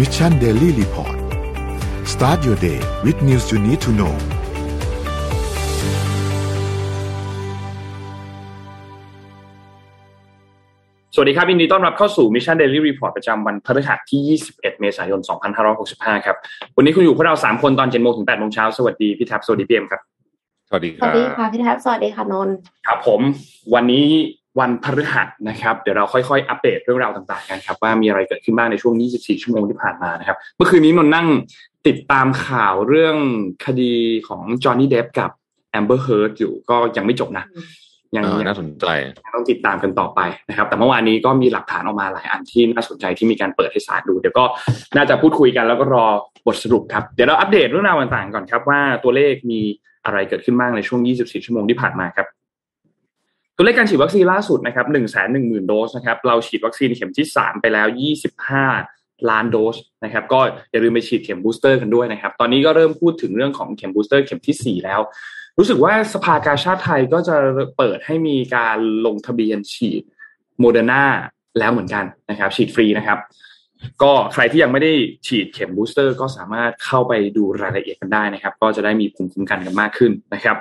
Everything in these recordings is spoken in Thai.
Mission Daily Report start your day with news you need to know สวัสดีครับยินดีต้อนรับเข้าสู่ Mission Daily Report ประจำวันพฤหัสที่ 21 เมษายน 2565 ครับ วันนี้คุณอยู่พวกเรา 3 คนตอน7โมงถึง8โมงเช้า สวัสดีพี่แท็บสวัสดีพี่เอ็มครับ สวัสดีครับ สวัรัสดีค่ะพี่แท็บสวัสดีค่ะนนท์ครับผม วันนี้ วันพฤหัสนะครับ เดี๋ยวเราค่อยๆ อัปเดตเรื่องราวต่างๆกันครับว่ามีอะไรเกิดขึ้นบ้างในช่วง 24 ชั่วโมงที่ผ่านมานะครับ เมื่อคืนนี้นนท์นั่งติดตามข่าวเรื่องคดีของจอห์นนี่เดปป์กับแอมเบอร์เฮิร์ดอยู่ก็ยังไม่จบนะยังเออยังน่าสนใจต้องติดตามกันต่อไปนะครับ แต่เมื่อวานนี้ก็มีหลักฐานออกมาหลายอันที่น่าสนใจที่มีการเปิดให้ศาลดู เดี๋ยวก็น่าจะพูดคุยกันแล้วก็รอบทสรุปครับ เดี๋ยวเราอัปเดตเรื่องราวต่างๆก่อนครับว่าตัวเลขมีอะไรเกิดขึ้นบ้างในช่วง 24 ชั่วโมงที่ผ่านมาครับ ตัวเลขการฉีดวัคซีนล่าสุดนะครับ1 1 0 0 0 0โดสนะครับ เราฉีดวัคซีนเข็มที่3ไปแล้ว25ล้านโดสนะครับ ก็อย่าลืมไปฉีดเข็มบูสเตอร์กันด้วยนะครับ ตอนนี้ก็เริ่มพูดถึงเรื่องของเข็มบูสเตอร์เข็มทีสี่4แล้ว รู้สึกว่าสภากาชาดไทยก็จะเปิดให้มีการลงทะเบียนฉีดโมเดอร์นาแล้วเหมือนกันนะครับ ฉีดฟรีนะครับ ก็ใครที่ยังไม่ได้ฉีดเข็มบูสเตอร์ ก็สามารถเข้าไปดูรายละเอียดกันได้นะครับ ก็จะได้มีภูมิคุ้มกันกันมากขึ้นนะครับ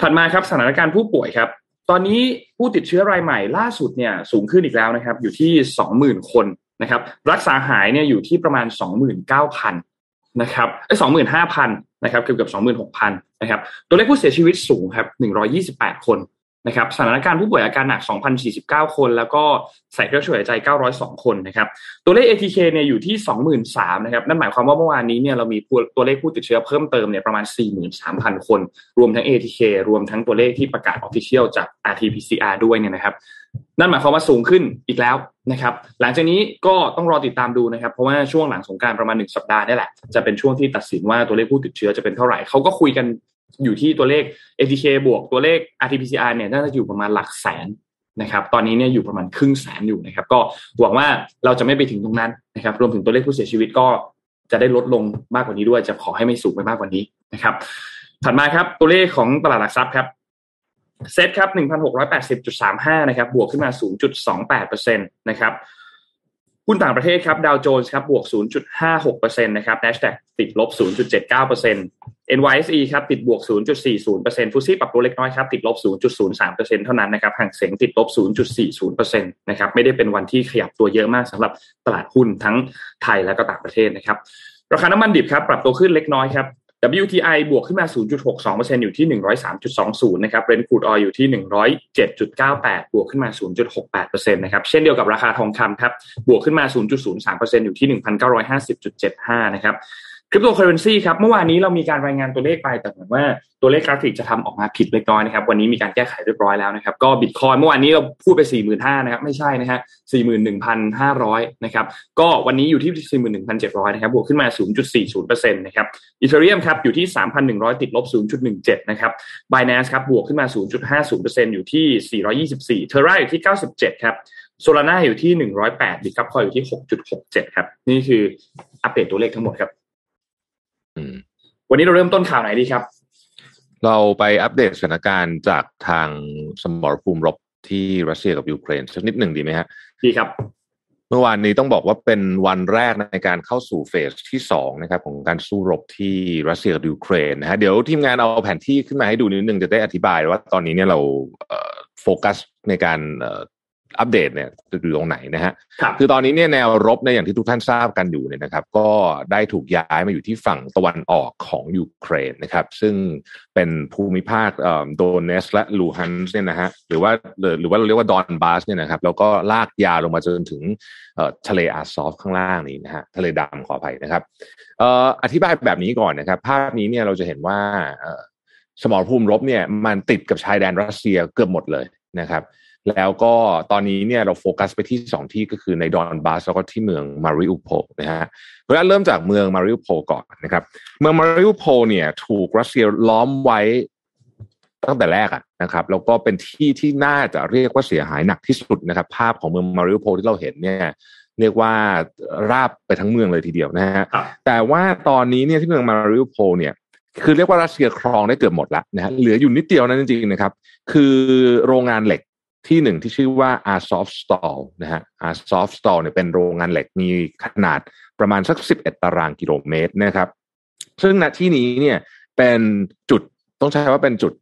ถัดมาครับสถานการณ์ผู้ป่วยครับ ตอนนี้ผู้ติดเชื้อรายใหม่ล่าสุดเนี่ยสูงขึ้นอีกแล้วนะครับ อยู่ที่สองหมื่นคนนะครับ รักษาหายเนี่ยอยู่ที่ประมาณสองหมื่นเก้าพันนะครับไอ้สองหมื่นห้าพันนะครับเกือบเกือบสองหมื่นหกพันนะครับ ตัวเลขผู้เสียชีวิตสูงครับหนึ่งรอยี่สิบแปดคน นะครับสถานการณ์ผู้ป่วยอาการหนัก 2,049 คน แล้วก็ใส่เครื่องช่วยหายใจ 902 คนนะครับตัวเลข ATK เนี่ยอยู่ที่ 23,000นะครับนั่นหมายความว่าเมื่อวานนี้เนี่ยเรามีตัวเลขผู้ติดเชื้อเพิ่มเติมเนี่ยประมาณ 43,000 คน รวมทั้ง ATK รวมทั้งตัวเลขที่ประกาศ Official จาก RT-PCR ด้วยเนี่ยนะครับนั่นหมายความว่าสูงขึ้นอีกแล้วนะครับ หลังจากนี้ก็ต้องรอติดตามดูนะครับ เพราะว่าช่วงหลังสงการประมาณหนึ่งสัปดาห์นี่แหละ จะเป็นช่วงที่ตัดสินว่าตัวเลขผู้ติดเชื้อจะเป็นเท่าไหร่เขาก็คุยกัน อยู่ที่ตัวเลข ATK บวกตัวเลข RT-PCR เนี่ยน่าจะอยู่ประมาณหลักแสนนะครับ ตอนนี้เนี่ยอยู่ประมาณครึ่งแสนอยู่นะครับ ก็หวังว่าเราจะไม่ไปถึงตรงนั้นนะครับ รวมถึงตัวเลขผู้เสียชีวิตก็จะได้ลดลงมากกว่านี้ด้วย จะขอให้ไม่สูงไปมากกว่านี้นะครับ ถัดมาครับตัวเลขของตลาดหลักทรัพย์ครับเซ็ตครับ1,680.35นหกร้อยแปดสิบจุดสามห้านะครับ บวกขึ้นมา0.28%นะครับ หุ้นต่างประเทศครับดาวโจนส์ครับบวก 0.56%นะครับ NASDAQ ติดลบ 0.79% NYSE ครับติดบวก 0.40%ฟุตซี่ปรับตัวเล็กน้อยครับติดลบ 0.03%เท่านั้นนะครับห่างเสียงติดลบ 0.40%นะครับไม่ได้เป็นวันที่ขยับตัวเยอะมากสำหรับตลาดหุ้นทั้งไทยและก็ต่างประเทศนะครับราคาน้ำมันดิบครับปรับตัวขึ้นเล็กน้อยครับ WTI บวกขึ้นมา 0.62%อยู่ที่ 103.20 นะครับ Brent crude oil อยู่ที่ 107.98 บวกขึ้นมา 0.68%นะครับ เช่นเดียวกับราคาทองคำครับ บวกขึ้นมา 0.03%อยู่ที่ 1,950.75 นะครับ คริปโตเคอเรนซีครับเมื่อวานนี้เรามีการรายงานตัวเลขไปแต่เหมือนว่าตัวเลขกราฟิกจะทำออกมาผิดเล็กน้อยนะครับวันนี้มีการแก้ไขเรียบร้อยแล้วนะครับก็บิตคอยน์เมื่อวานนี้เราพูดไป 45,000นะครับไม่ใช่นะฮะ41,500นะครับก็วันนี้อยู่ที่ 41,700นะครับบวกขึ้นมา 0.40%นะครับอีเทเรียมครับอยู่ที่ 3,100 ติดลบ 0.17นะครับ Binance ครับบวกขึ้นมา 0.50%อยู่ที่ 424 Terra อยู่ที่ 97ครับโซลาร่าอยู่ที่ 108บิตครับคอยอยู่ที่ 6.67ครับนี่คืออัปเดตตัวเลขทั้งหมดครับ วันนี้เราเริ่มต้นข่าวไหนดีครับ เราไปอัปเดตสถานการณ์จากทางสมรภูมิรบที่รัสเซียกับยูเครนสักนิดหนึ่งดีไหมฮะดีครับ เมื่อวานนี้ต้องบอกว่าเป็นวันแรกในการเข้าสู่เฟสที่สองนะครับ ของการสู้รบที่รัสเซียกับยูเครนนะฮะเดี๋ยวทีมงานเอาแผนที่ขึ้นมาให้ดูนิดนึงจะได้อธิบายว่าตอนนี้เนี่ยเราเอ่อโฟกัสในการเอ่ออัปเดตเนี่ยอยู่ตรงไหนนะฮะครับคือตอนนี้เนี่ยแนวรบในยอย่างที่ทุกท่านทราบกันอยู่เนี่ยนะครับ ก็ได้ถูกย้ายมาอยู่ที่ฝั่งตะวันออกของยูเครนนะครับ ซึ่งเป็นภูมิภาคโดเนตสก์และลูฮันสก์เนี่ยนะฮะหรือว่าหรือหรือว่าเราเรียกว่าดอนบาสเนี่ยนะครับแล้วก็ลากยาวลงมาจนถึงเอ่อทะเลอาซอฟข้างล่างนี้นะฮะทะเลดำขออภัยนะครับเอ่ออธิบายแบบนี้ก่อนนะครับ ภาพนี้เนี่ยเราจะเห็นว่าเอ่อสมรภูมิรบเนี่ยมันติดกับชายแดนรัสเซียเกือบหมดเลยนะครับ แล้วก็ตอนนี้เนี่ยเราโฟกัสไปที่สองที่ก็คือในดอนบาสแล้วก็ที่เมืองมาริอุโพลนะฮะเพราะฉะนั้นเริ่มจากเมืองมาริอุโพลก่อนนะครับ เมืองมาริอุโพลเนี่ยถูกรัสเซียล้อมไว้ตั้งแต่แรกอะนะครับ แล้วก็เป็นที่ที่น่าจะเรียกว่าเสียหายหนักที่สุดนะครับ ภาพของเมืองมาริอุโพลที่เราเห็นเนี่ยเรียกว่าราบไปทั้งเมืองเลยทีเดียวนะฮะครับแต่ว่าตอนนี้เนี่ยที่เมืองมาริอุโพลเนี่ยคือเรียกว่ารัสเซียครองได้เกือบหมดแล้วนะฮะเหลืออยู่นิดเดียวนั้นจริงๆนะครับ คือโรงงานเหล็ก ที่หนึ่งที่ชื่อว่า Azov Stall นะฮะ Azovstal เนี่ยเป็นโรงงานเหล็กมีขนาดประมาณสัก 11 ตารางกิโลเมตรนะครับ ซึ่งณที่นี้เนี่ยเป็นจุดต้องใช้ว่าเป็นจุด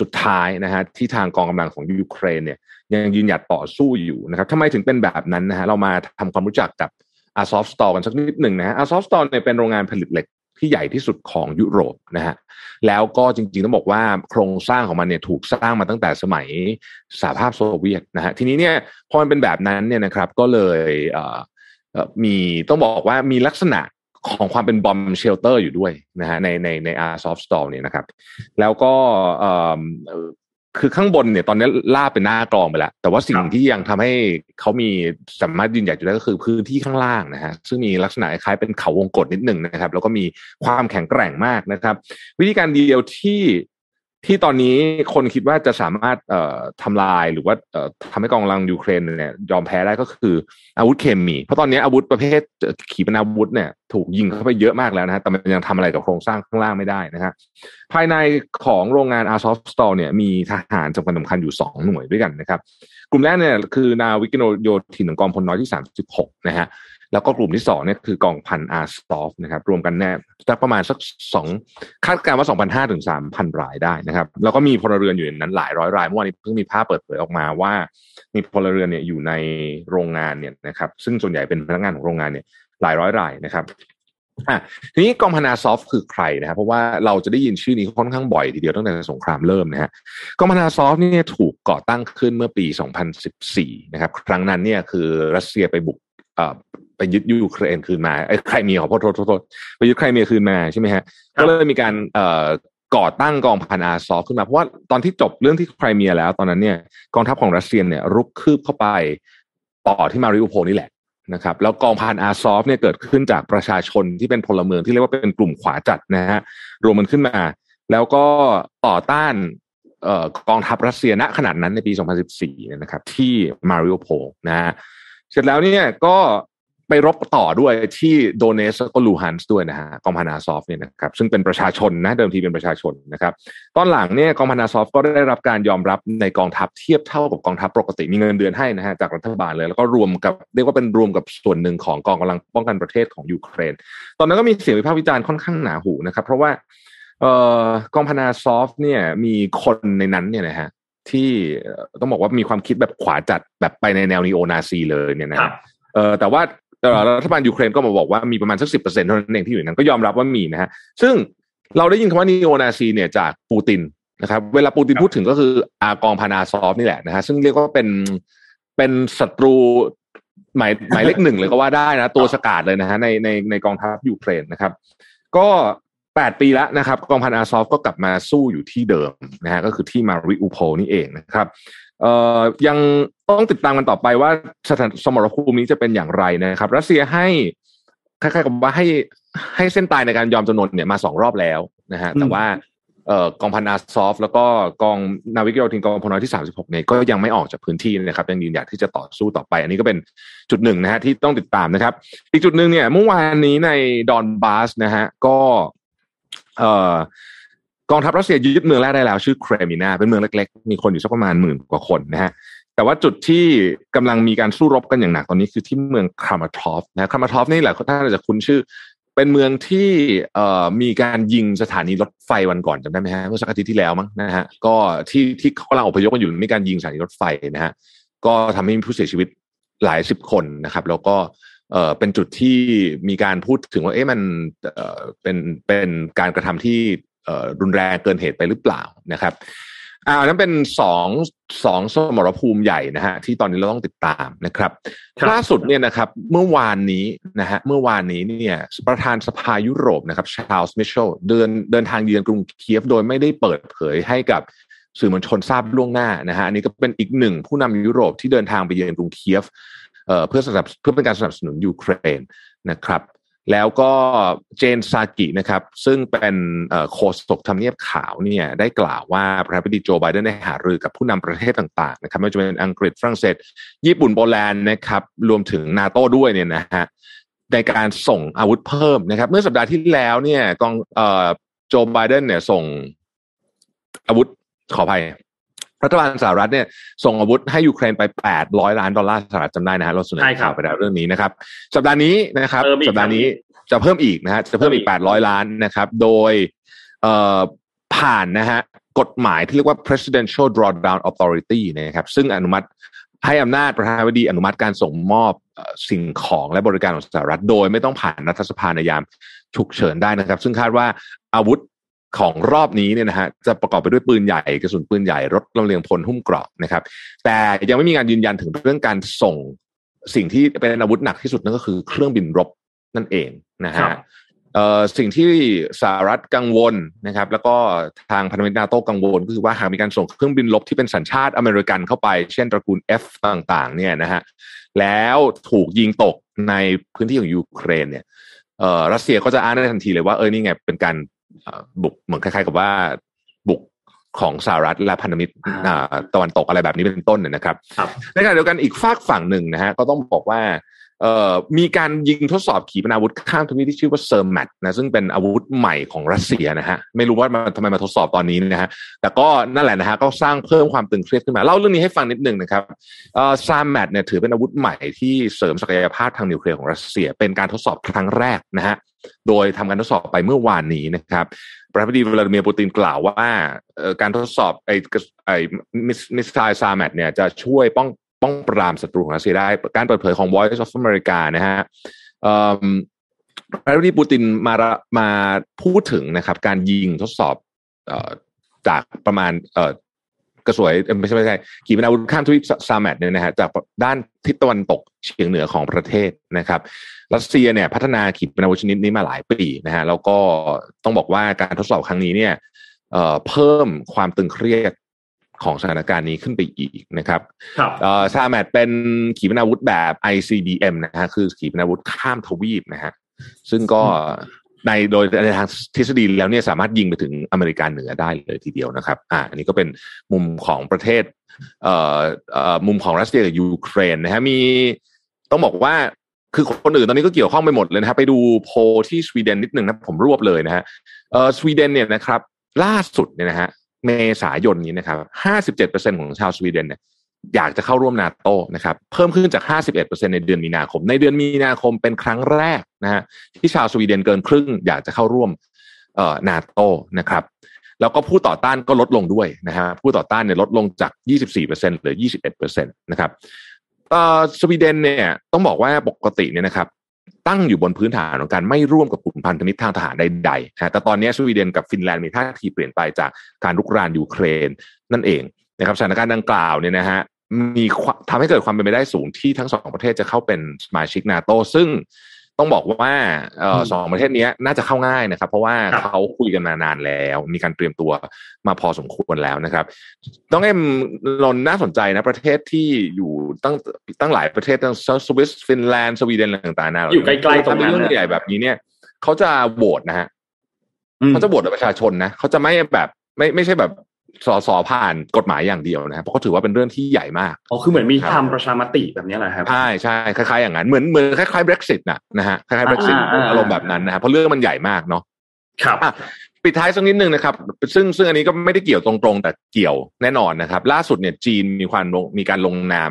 สุดท้ายนะฮะที่ทางกองกำลังของยูเครนเนี่ยยังยืนหยัดต่อสู้อยู่นะครับทำไมถึงเป็นแบบนั้นนะฮะเรามาทำความรู้จักกับอาซอฟสตอลกันสักนิดหนึ่งนะฮะอาซอฟสตอลเนี่ยเป็นโรงงานผลิตเหล็ก ที่ใหญ่ที่สุดของยุโรปนะฮะแล้วก็จริงๆต้องบอกว่าโครงสร้างของมันเนี่ยถูกสร้างมาตั้งแต่สมัยสหภาพโซเวียตนะฮะทีนี้เนี่ยพอมันเป็นแบบนั้นเนี่ยนะครับก็เลยมีต้องบอกว่ามีลักษณะของความเป็น bomb shelter อยู่ด้วยนะฮะในในในอาร์ซอฟสตอลเนี่ยนะครับ แล้วก็ คือข้างบนเนี่ยตอนนี้ราบเป็นหน้ากลองไปแล้ว แต่ว่าสิ่งที่ยังทำให้เขามีสามารถยืนหยัดอยู่ได้ก็คือพื้นที่ข้างล่างนะฮะซึ่งมีลักษณะคล้ายเป็นเขาวงกตนิดหนึ่งนะครับ แล้วก็มีความแข็งแกร่งมากนะครับ วิธีการเดียวที่ ที่ตอนนี้คนคิดว่าจะสามารถเอ่อทำลายหรือว่าเอ่อทำให้กองกำลังยูเครนเนี่ยยอมแพ้ได้ก็คืออาวุธเคมีเพราะตอนนี้อาวุธประเภทขีปนาวุธเนี่ยถูกยิงเข้าไปเยอะมากแล้วนะฮะแต่มันยังทำอะไรกับโครงสร้างข้างล่างไม่ได้นะฮะภายในของโรงงานอาร์ซอฟสตอลเนี่ยมีทหารสำคัญสำคัญอยู่สองหน่วยด้วยกันนะครับ กลุ่มแรกเนี่ยคือนาวิกโนโยธินของกองพลน้อยที่สามสิบหกนะฮะ แล้วก็กลุ่มที่สองเนี่ยคือกองพันอาร์สตอฟนะครับรวมกันแน่สักประมาณสักสองคาดการณ์ว่าสองพันห้าถึงสามพันรายได้นะครับ แล้วก็มีพลเรือนอยู่ในนั้นหลายร้อยรายเมื่อวานนี้เพิ่งมีภาพเปิดเผยออกมาว่า มีพลเรือนเนี่ยอยู่ในโรงงานเนี่ยนะครับซึ่งส่วนใหญ่เป็นพนักงานของโรงงานเนี่ยหลายร้อยรายนะครับอะทีนี้กองพันอาซอฟคือใครนะครับเพราะว่าเราจะได้ยินชื่อนี้ค่อนข้างบ่อยทีเดียวตั้งแต่สงครามเริ่มนะฮะกองพันอาซอฟนี่ถูกก่อตั้งขึ้นเมื่อปี 2014 นะครับ ครั้งนั้นเนี่ยคือรัสเซียไปบุก ไปยึดยูเครนคืนมาไอ้ใครมีขอโทษโทษไปยึดใครมีคืนมาใช่ไหมฮะก็เลยมีการเอ่อก่อตั้งกองพันอาซอฟขึ้นมาเพราะว่าตอนที่จบเรื่องที่ไครเมียแล้วตอนนั้นเนี่ยกองทัพของรัสเซียเนี่ยรุกคืบเข้าไปต่อที่มาริอุโพนี่แหละนะครับแล้วกองพันอาซอฟเนี่ยเกิดขึ้นจากประชาชนที่เป็นพลเมืองที่เรียกว่าเป็นกลุ่มขวาจัดนะฮะรวมมันขึ้นมา แล้วก็ต่อต้านกองทัพรัสเซียณขนาดนั้นในปี 2014 นะครับ ที่มาริอุโพลนะฮะเสร็จแล้วเนี่ยก็ ไปรบต่อด้วยที่โดเนตสก์ลูฮันสก์ด้วยนะฮะกองพันอาซอฟเนี่ยนะครับซึ่งเป็นประชาชนนะเดิมทีเป็นประชาชนนะครับ ตอนหลังเนี่ยกองพันอาซอฟก็ได้รับการยอมรับในกองทัพเทียบเท่ากับกองทัพปกติมีเงินเดือนให้นะฮะจากรัฐบาลเลย แล้วก็รวมกับเรียกว่าเป็นรวมกับส่วนหนึ่งของกองกำลังป้องกันประเทศของยูเครน ตอนนั้นก็มีเสียงวิพากษ์วิจารณ์ค่อนข้างหนาหูนะครับเพราะว่าเอ่อกองพันอาซอฟเนี่ยมีคนในนั้นเนี่ยนะฮะที่ต้องบอกว่ามีความคิดแบบขวาจัดแบบไปในแนวนีโอนาซีเลยเนี่ยนะเออแต่ว่า รัฐบาลยูเครนก็มาบอกว่ามีประมาณสักสิบเปอร์เซ็นต์เท่านั้นเองที่อยู่นั้นก็ยอมรับว่ามีนะฮะซึ่งเราได้ยินคำว่านีโอนาซีเนี่ยจากปูตินนะครับ เวลาปูตินพูดถึงก็คืออ่ากองพันอาซอฟนี่แหละนะฮะซึ่งเรียกว่าเป็นเป็นศัตรูหมายหมายเลขหนึ่งเลยก็ว่าได้นะ ตัวสกัดเลยนะฮะในในในกองทัพยูเครนนะครับ ก็แปดปีแล้วนะครับ กองพันอาซอฟก็กลับมาสู้อยู่ที่เดิมนะฮะก็คือที่มาริอูโพนี่เองนะครับเอ่อยัง ต้องติดตามกันต่อไปว่าสถานสมรภูมินี้จะเป็นอย่างไรนะครับ รัสเซียให้คล้ายๆกับว่าให้ให้เส้นตายในการยอมจำนนเนี่ยมาสองรอบแล้วนะฮะแต่ว่าเอ่อกองพันอาซอฟ แล้วก็กองนาวิกโยธินกองพลน้อยที่สามสิบหกเนี่ยก็ยังไม่ออกจากพื้นที่นะครับยังยืนหยัดที่จะต่อสู้ต่อไป อันนี้ก็เป็นจุดหนึ่งนะฮะที่ต้องติดตามนะครับ อีกจุดหนึ่งเนี่ยเมื่อวานนี้ในดอนบาสนะฮะก็เอ่อกองทัพรัสเซียยึดเมืองแรกได้แล้วชื่อเครมินาเป็นเมืองเล็กๆ มีคนอยู่สักประมาณหมื่นกว่าคนนะฮะ แต่ว่าจุดที่กำลังมีการสู้รบกันอย่างหนักตอนนี้คือที่เมืองครามาทอฟนะครามาทอฟนี่แหละท่านอาจจะคุ้นชื่อ เป็นเมืองที่มีการยิงสถานีรถไฟวันก่อนจำได้ไหมฮะเมื่อสักอาทิตย์ที่แล้วมั้งนะฮะก็ที่ที่เขากำลังอพยพกันอยู่มีการยิงสถานีรถไฟนะฮะก็ทำให้มีผู้เสียชีวิตหลายสิบคนนะครับ แล้วก็เออเป็นจุดที่มีการพูดถึงว่าเอ๊ะมันเออเป็นเป็นการกระทำที่รุนแรงเกินเหตุไปหรือเปล่านะครับ อ่านั้นเป็นสองสองสมรภูมิใหญ่นะฮะที่ตอนนี้เราต้องติดตามนะครับล่าสุดเนี่ยนะครับเมื่อวานนี้นะฮะเมื่อวานนี้เนี่ยประธานสภายุโรปนะครับชาลส์มิเชลเดินเดินทางเยือนกรุงเคียฟโดยไม่ได้เปิดเผยให้กับสื่อมวลชนทราบล่วงหน้านะฮะอันนี้ก็เป็นอีกหนึ่งผู้นำยุโรปที่เดินทางไปเยือนกรุงเคียฟเพื่อสนับเพื่อเป็นการสนับสนุนยูเครนนะครับ แล้วก็เจนซากินะครับ ซึ่งเป็นโฆษกทำเนียบขาวเนี่ยได้กล่าวว่าประธานาธิบดีโจไบเดนได้หารือกับผู้นำประเทศต่างๆนะครับไม่ว่าจะเป็นอังกฤษฝรั่งเศส ญี่ปุ่นโปแลนด์นะครับ รวมถึงนาโต้ด้วยเนี่ยนะฮะในการส่งอาวุธเพิ่มนะครับ เมื่อสัปดาห์ที่แล้วเนี่ยกองโจไบเดนเนี่ยส่งอาวุธขออภัย รัฐบาลสหรัฐเนี่ยส่งอาวุธให้ยูเครนไป 800 ล้านดอลลาร์สหรัฐจำได้นะฮะเราเสนอข่าวไปแล้วเรื่องนี้นะครับ สัปดาห์นี้นะครับสัปดาห์นี้จะเพิ่มอีกนะฮะจะเพิ่มอีก 800 ล้านนะครับ โดยเอ่อผ่านนะฮะกฎหมายที่เรียกว่า presidential drawdown authority นะครับซึ่งอนุมัติให้อำนาจประธานาธิบดีอนุมัติการส่งมอบสิ่งของและบริการของสหรัฐ โดยไม่ต้องผ่านรัฐสภาในยามฉุกเฉินได้นะครับ ซึ่งคาดว่าอาวุธ ของรอบนี้เนี่ยนะฮะจะประกอบไปด้วยปืนใหญ่กระสุนปืนใหญ่รถลำเลียงพลหุ้มเกราะนะครับ แต่ยังไม่มีการยืนยันถึงเรื่องการส่งสิ่งที่เป็นอาวุธหนักที่สุดนั่นก็คือเครื่องบินรบนั่นเองนะฮะสิ่งที่สหรัฐกังวลนะครับ แล้วก็ทางพันธมิตรนาโต้กังวล ก็คือว่าหากมีการส่งเครื่องบินลบที่เป็นสัญชาติอเมริกันเข้าไป เช่นตระกูล F ต่าง ๆ เนี่ยนะฮะแล้วถูกยิงตกในพื้นที่ของยูเครนเนี่ยเอ่อรัสเซียก็จะอ้างได้ทันทีเลยว่าเออนี่ไงเป็นการ บุกเหมือนคล้ายๆ กับว่าบุกของสหรัฐและพันธมิตรตะวันตกอะไรแบบนี้เป็นต้นเนี่ยนะครับในขณะเดียวกันอีกฝากฝั่งหนึ่งนะฮะก็ต้องบอกว่าเอ่อ มีการยิงทดสอบขีปนาวุธข้ามทวีปที่ชื่อว่าซาร์แมตนะซึ่งเป็นอาวุธใหม่ของรัสเซียนะฮะไม่รู้ว่ามันทำไมมาทดสอบตอนนี้นะฮะแต่ก็นั่นแหละนะฮะก็สร้างเพิ่มความตึงเครียดขึ้นมาเล่าเรื่องนี้ให้ฟังนิดนึงนะครับเอ่อซาร์แมตเนี่ยถือเป็นอาวุธใหม่ที่เสริมศักยภาพทางนิวเคลียร์ของรัสเซีย เป็นการทดสอบครั้งแรกนะฮะโดยทำการทดสอบไปเมื่อวานนี้นะครับประธานาธิบดีวลาดิเมียร์ปูตินกล่าวว่าการทดสอบไอ้ไอ้ missile ซาร์แมตเนี่ยจะช่วยป้อง ป้องปรามศัตรูของรัสเซียได้ การเปิดเผยของ Voice of America นะฮะประธานาธิบดีปูตินมามาพูดถึงนะครับ การยิงทดสอบจากประมาณกระสวยไม่ใช่ไม่ใช่ขีปนาวุธข้ามทวีปซาแมตเนี่ยนะฮะจากด้านทิศตะวันตกเฉียงเหนือของประเทศนะครับ รัสเซียเนี่ยพัฒนาขีปนาวุธชนิดนี้มาหลายปีนะฮะแล้วก็ต้องบอกว่าการทดสอบครั้งนี้เนี่ยเพิ่มความตึงเครียด ของสถานการณ์นี้ขึ้นไปอีกนะครับซาแมตเป็นขีปนาวุธแบบ ICBM นะฮะคือขีปนาวุธข้ามทวีปนะฮะซึ่งก็ในโดยในทางทฤษฎีแล้วเนี่ยสามารถยิงไปถึงอเมริกาเหนือได้เลยทีเดียวนะครับ อ่า อันนี้ก็เป็นมุมของประเทศเอ่อเอ่อมุมของรัสเซียกับยูเครนนะฮะมีต้องบอกว่าคือคนอื่นตอนนี้ก็เกี่ยวข้องไปหมดเลยนะครับไปดูโพที่สวีเดนนิดหนึ่งนะผมรวบเลยนะฮะเอ่อสวีเดนเนี่ยนะครับ ล่าสุดเนี่ยนะฮะ เมษายนนี้นะครับห้าสิบเจ็ดเปอร์เซ็นของชาวสวีเดนเนี่ยอยากจะเข้าร่วมนาโตนะครับเพิ่มขึ้นจาก 51%ในเดือนมีนาคม ในเดือนมีนาคมเป็นครั้งแรกนะฮะที่ชาวสวีเดนเกินครึ่ง อยากจะเข้าร่วมเอ่อนาโตนะครับแล้วก็ผู้ต่อต้านก็ลดลงด้วยนะฮะผู้ต่อต้านเนี่ยลดลงจาก 24%เหลือ 21%นะครับเอ่อสวีเดนเนี่ยต้องบอกว่าปกติเนี่ยนะครับ ตั้งอยู่บนพื้นฐานของการไม่ร่วมกับกลุ่มพันธมิตรทางทหารใดๆนะแต่ตอนนี้สวีเดนกับฟินแลนด์มีท่าทีเปลี่ยนไปจากการลุกรานยูเครนนั่นเองนะครับสถานการณ์ดังกล่าวเนี่ยนะฮะมีทำให้เกิดความเป็นไปได้สูงที่ทั้งสองประเทศจะเข้าเป็นสมาชิกนาโตซึ่ง ต้องบอกว่าสองประเทศนี้น่าจะเข้าง่ายนะครับ เพราะว่าเขาคุยกันมานานแล้ว มีการเตรียมตัวมาพอสมควรแล้วนะครับ ต้องเอ็มนนน่าสนใจนะประเทศที่อยู่ตั้งตั้งหลายประเทศตั้งสวิสฟินแลนด์สวีเดนต่างๆนะอยู่ใกล้ๆตรงนั้นเรื่องใหญ่แบบนี้เนี่ยเขาจะโหวตนะฮะเขาจะโหวตประชาชนนะเขาจะไม่แบบไม่ไม่ใช่แบบ สอสอผ่านกฎหมายอย่างเดียวนะครับเพราะเขาถือว่าเป็นเรื่องที่ใหญ่มากอ๋อคือเหมือนมีทำประชามติแบบนี้แหละครับใช่ใช่คล้ายๆอย่างนั้นเหมือนเหมือนคล้ายๆ Brexit นะนะฮะคล้ายๆ Brexit อารมณ์แบบนั้นนะเพราะเรื่องมันใหญ่มากเนาะครับปิดท้ายสักนิดนึงนะครับ ซึ่งซึ่งอันนี้ก็ไม่ได้เกี่ยวตรงๆ แต่เกี่ยวแน่นอนนะครับ ล่าสุดเนี่ยจีนมีความมีการลงนาม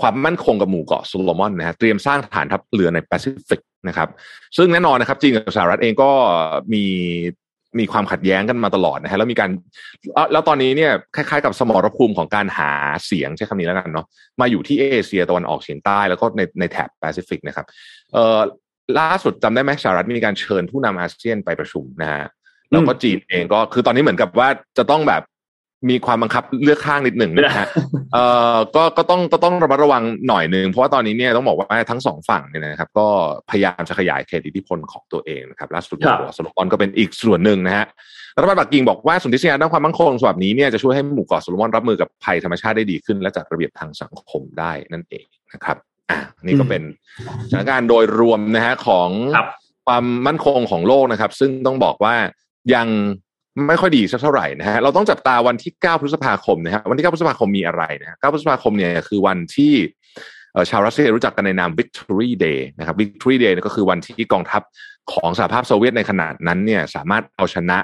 ความมั่นคงกับหมู่เกาะโซโลมอนนะฮะเตรียมสร้างฐานทัพเรือในแปซิฟิกนะครับ ซึ่งแน่นอนนะครับ จีนกับสหรัฐเองก็มี มีความขัดแย้งกันมาตลอดนะฮะแล้วมีการแล้วตอนนี้เนี่ยคล้ายๆกับสมรภูมิของการหาเสียงใช้คำนี้แล้วกันเนาะมาอยู่ที่เอเชียตะวันออกเฉียงใต้แล้วก็ในในแถบแปซิฟิกนะครับเอ่อล่าสุดจำได้ไหมสหรัฐมีการเชิญผู้นำอาเซียนไปประชุมนะฮะแล้วก็จีนเองก็คือตอนนี้เหมือนกับว่าจะต้องแบบ มีความบังคับเลือกข้างนิดหนึ่งนะฮะเอ่อก็ก็ต้องก็ต้องระมัดระวังหน่อยหนึ่งเพราะว่าตอนนี้เนี่ยต้องบอกว่าทั้งสองฝั่งเนี่ยนะครับก็พยายามจะขยายเขตอิทธิพลของตัวเองนะครับล่าสุดตัวสโลมอนก็เป็นอีกส่วนหนึ่งนะฮะรัฐบาลปักกิ่งบอกว่าสุนทรียาด้านความมั่นคงฉบับนี้เนี่ยจะช่วยให้หมู่เกาะโซโลมอนรับมือกับภัยธรรมชาติได้ดีขึ้น และจัดระเบียบทางสังคมได้นั่นเองนะครับอ่านี่ก็เป็นสถานการณ์โดยรวมนะฮะของความมั่นคงของโลกนะครับ ซึ่งต้องบอกว่ายัง ไม่ค่อยดีสักเท่าไหร่นะฮะเราต้องจับตาวันที่ 9 พฤษภาคมนะฮะวันที่ 9 พฤษภาคมมีอะไรนะ9พฤษภาคมเนี่ยคือวันที่ชาวรัสเซียรู้จักกันในนาม Victory Day นะครับ Victory Day ก็คือวันที่กองทัพของสหภาพโซเวียตในขณะนั้นเนี่ยสามารถเอาชนะ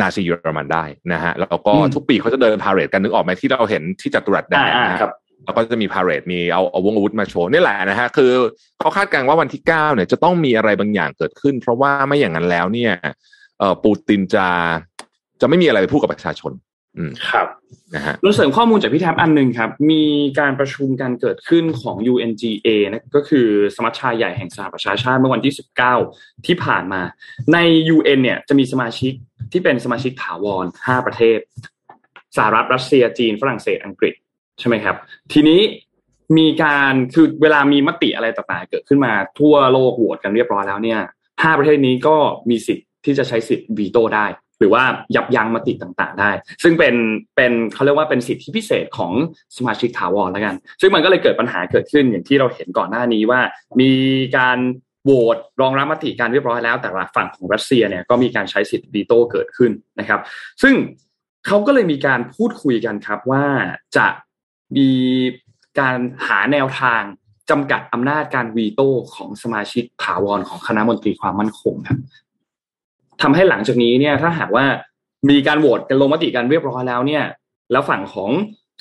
นาซีเยอรมันได้นะฮะแล้วก็ทุกปีเขาจะเดินพาเหรดกันนึกออกไหมที่เราเห็นที่จัตุรัสแดงนะครับแล้วก็จะมีพาเหรดมีเอาเอาวงอาวุธมาโชว์นี่แหละนะฮะคือเขาคาดการณ์ว่าวันที่เก้าเนี่ยจะต้องมีอะไรบางอย่างเกิดขึ้น เพราะว่าไม่อย่างนั้นแล้วเนี่ย เอ่อปูตินจะจะไม่มีอะไรไปพูดกับประชาชนอืมครับนะฮะเราเสริมข้อมูลจากพี่แท็บอันหนึ่งครับ มีการประชุมการเกิดขึ้นของ UNGA นะก็คือสมัชชาใหญ่แห่งสหประชาชาติเมื่อวันที่ 19 ที่ผ่านมา ใน UN เนี่ยจะมีสมาชิกที่เป็นสมาชิกถาวร 5 ประเทศสหรัฐรัสเซียจีน ฝรั่งเศสอังกฤษใช่ไหมครับ ทีนี้มีการคือเวลามีมติอะไรต่างๆเกิดขึ้นมาทั่วโลกโหวตกันเรียบร้อยแล้วเนี่ยห้าประเทศนี้ก็มีสิทธิ์ ที่จะใช้สิทธิ์วีโต้ได้ หรือว่ายับยั้งมติต่างๆ ได้ ซึ่งเป็นเป็นเขาเรียกว่าเป็นสิทธิพิเศษของสมาชิกถาวรแล้วกัน ซึ่งมันก็เลยเกิดปัญหาเกิดขึ้นอย่างที่เราเห็นก่อนหน้านี้ว่า มีการโหวตรองรับมติการเรียบร้อยแล้ว แต่ละฝั่งของรัสเซียเนี่ยก็มีการใช้สิทธิ์วีโต้เกิดขึ้นนะครับ ซึ่งเขาก็เลยมีการพูดคุยกันครับว่าจะมีการหาแนวทางจำกัดอำนาจการวีโต้ของสมาชิกถาวรของคณะมนตรีความมั่นคงครับ ทำให้หลังจากนี้เนี่ยถ้าหากว่ามีการโหวตกันลงมติกันเรียบร้อยแล้วเนี่ยแล้วฝั่งของ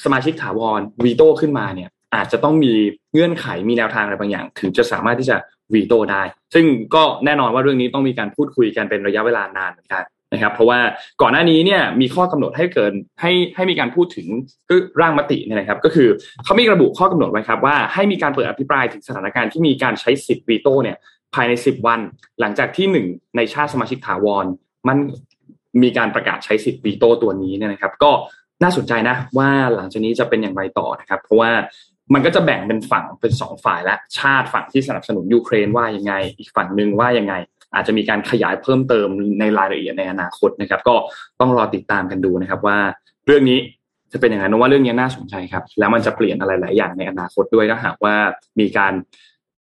สมาชิกถาวรวีโต้ขึ้นมาเนี่ยอาจจะต้องมีเงื่อนไขมีแนวทางอะไรบางอย่าง ถึงจะสามารถที่จะวีโต้ได้ ซึ่งก็แน่นอนว่าเรื่องนี้ต้องมีการพูดคุยกันเป็นระยะเวลานานเหมือนกันนะครับ เพราะว่าก่อนหน้านี้เนี่ยมีข้อกำหนดให้เกินให้ให้มีการพูดถึงร่างมติเนี่ยนะครับ ก็คือเขามีระบุข้อกำหนดไว้ครับว่าให้มีการเปิดอภิปรายถึงสถานการณ์ที่มีการใช้สิทธิ์วีโต้เนี่ย ภายใน 10 วัน หลังจากที่หนึ่งในชาติสมาชิกถาวร มันมีการประกาศใช้สิทธิ์วีโต้ตัวนี้เนี่ยนะครับ ก็น่าสนใจนะว่าหลังจากนี้จะเป็นอย่างไรต่อนะครับ เพราะว่ามันก็จะแบ่งเป็นฝั่งเป็นสองฝ่ายและชาติฝั่งที่สนับสนุนยูเครนว่ายังไง อีกฝั่งหนึ่งว่ายังไง อาจจะมีการขยายเพิ่มเติมในรายละเอียดในอนาคตนะครับ ก็ต้องรอติดตามกันดูนะครับว่าเรื่องนี้จะเป็นอย่างไรนว่าเรื่องนี้น่าสนใจครับ แล้วมันจะเปลี่ยนอะไรหลายอย่างในอนาคตด้วยถ้าหากว่ามีการ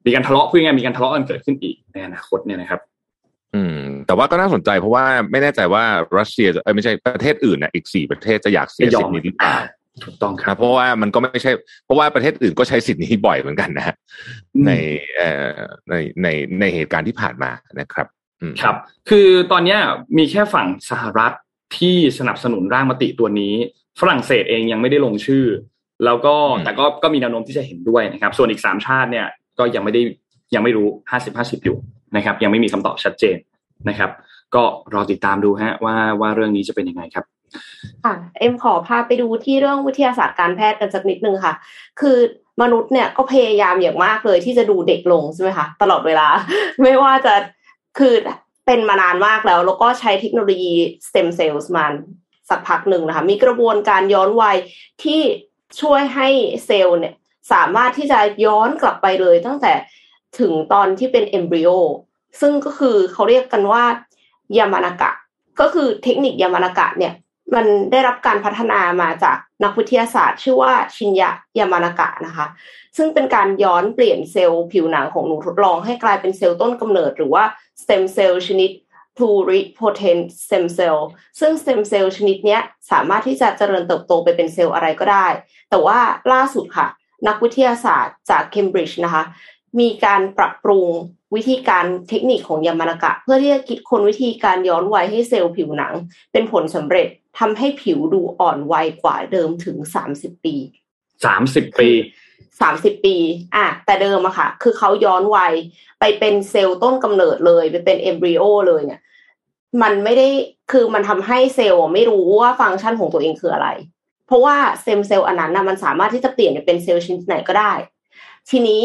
มีการทะเลาะเพื่อไงมีการทะเลาะกันเกิดขึ้นอีกในอนาคตเนี่ยนะครับ อืม แต่ว่าก็น่าสนใจเพราะว่าไม่แน่ใจว่ารัสเซียเออไม่ใช่ประเทศอื่นนะอีกสี่ประเทศจะอยากเสียสิทธิ์นี้หรือเปล่าถูกต้องครับเพราะว่ามันก็ไม่ใช่ เพราะว่าประเทศอื่นก็ใช้สิทธิ์นี้บ่อยเหมือนกันนะฮะในเอ่อในในในเหตุการณ์ที่ผ่านมานะครับครับ คือตอนนี้มีแค่ฝั่งสหรัฐที่สนับสนุนร่างมติตัวนี้ ฝรั่งเศสเองยังไม่ได้ลงชื่อ แล้วก็แต่ก็ก็มีแนวโน้มที่จะเห็นด้วยนะครับ ส่วนอีกสามชาติเนี่ย ก็ยังไม่ได้ยังไม่รู้ห้าสิบห้าสิบอยู่นะครับ ยังไม่มีคำตอบชัดเจนนะครับ ก็รอติดตามดูฮะว่าว่าเรื่องนี้จะเป็นยังไงครับค่ะเอ็มขอพาไปดูที่เรื่องวิทยาศาสตร์การแพทย์กันสักนิดนึงค่ะ คือมนุษย์เนี่ยก็พยายามอย่างมากเลยที่จะดูเด็กลงใช่ไหมคะตลอดเวลา ไม่ว่าจะคือเป็นมานานมากแล้ว แล้วก็ใช้เทคโนโลยีสเต็มเซลล์มาสักพักหนึ่งนะคะ มีกระบวนการย้อนวัยที่ช่วยให้เซลล์เนี่ย สามารถที่จะย้อนกลับไปเลย ตั้งแต่ถึงตอนที่เป็นเอมบริโอซึ่งก็คือเขาเรียกกันว่ายามานากะ ก็คือเทคนิคยามานากะเนี่ยมันได้รับการพัฒนามาจากนักวิทยาศาสตร์ ชื่อว่าชินยะยามานากะนะคะ ซึ่งเป็นการย้อนเปลี่ยนเซลล์ผิวหนังของหนูทดลองให้กลายเป็นเซลล์ต้นกำเนิด หรือว่า stem cell ชนิด pluripotent stem cell ซึ่ง stem cell ชนิดนี้สามารถที่จะเจริญเติบโตไปเป็นเซลล์อะไรก็ได้ แต่ว่าล่าสุดค่ะ นักวิทยาศาสตร์จากเคมบริดจ์นะคะ มีการปรับปรุงวิธีการเทคนิคของยามานากะ เพื่อที่จะคิดค้นวิธีการย้อนวัยให้เซลล์ผิวหนัง เป็นผลสำเร็จทำให้ผิวดูอ่อนวัยกว่าเดิมถึงสามสิบปีสามสิบปีสามสิบปี อะ แต่เดิมอะค่ะ คือเขาย้อนวัยไปเป็นเซลล์ต้นกำเนิดเลย ไปเป็น embryo เลยเนี่ย มันไม่ได้ คือมันทำให้เซลล์ไม่รู้ว่าฟังก์ชันของตัวเองคืออะไร เพราะว่า stem cell อันนั้นนะมันสามารถที่จะเปลี่ยนเป็นเซลล์ชนิดไหนก็ได้ ทีนี้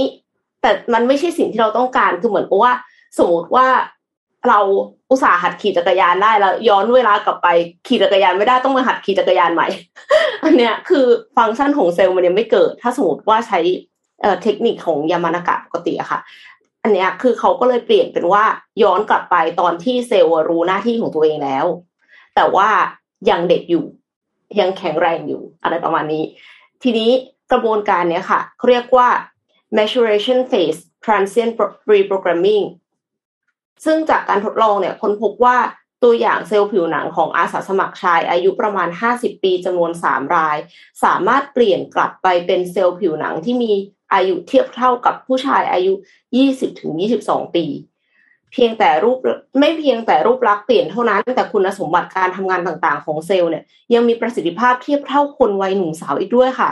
แต่มันไม่ใช่สิ่งที่เราต้องการคือเหมือนกับว่า สมมติว่าเราอุตส่าห์หัดขี่จักรยานได้แล้ว ย้อนเวลากลับไปขี่จักรยานไม่ได้ต้องมาหัดขี่จักรยานใหม่ อันเนี้ยคือฟังก์ชันของเซลล์มันยังไม่เกิด ถ้าสมมติว่าใช้เทคนิคของยามานากะปกติอะค่ะ อันเนี้ยคือเขาก็เลยเปลี่ยนเป็นว่าย้อนกลับไปตอนที่เซลล์รู้หน้าที่ของตัวเองแล้ว แต่ว่ายังเด็กอยู่ ยังแข็งแรงอยู่อะไรประมาณนี้ ทีนี้กระบวนการเนี้ยค่ะเขาเรียกว่า maturation phase transient reprogramming ซึ่งจากการทดลองเนี่ยค้นพบว่าตัวอย่างเซลล์ผิวหนังของอาสาสมัครชาย อายุประมาณ 50 ปีจำนวน 3 ราย สามารถเปลี่ยนกลับไปเป็นเซลล์ผิวหนังที่มีอายุเทียบเท่ากับผู้ชายอายุ 20-22 ปี เพียงแต่รูปไม่เพียงแต่รูปลักษณ์เปลี่ยนเท่านั้นแต่คุณสมบัติการทำงานต่างๆ ของเซลล์เนี่ย ยังมีประสิทธิภาพเทียบเท่าคนวัยหนุ่มสาวอีกด้วยค่ะ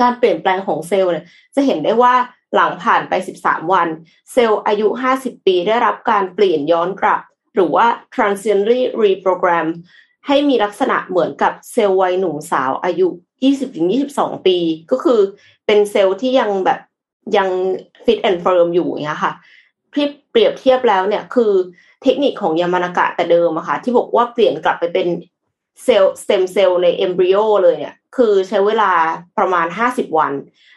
การเปลี่ยนแปลงของเซลล์เนี่ย จะเห็นได้ว่าหลังผ่านไป 13 วัน เซลล์อายุ 50 ปีได้รับการเปลี่ยนย้อนกลับ หรือว่า transiently reprogram ให้มีลักษณะเหมือนกับเซลล์วัยหนุ่มสาวอายุ 20-22 ปี ก็คือเป็นเซลล์ที่ยังแบบยัง fit and firm อยู่อย่างเงี้ยค่ะ ที่เปรียบเทียบแล้วเนี่ยคือเทคนิคของยามานากะแต่เดิมอะค่ะที่บอกว่าเปลี่ยนกลับไปเป็นเซลล์ stem cell ใน embryo เลยเนี่ยคือใช้เวลาประมาณ 50 วัน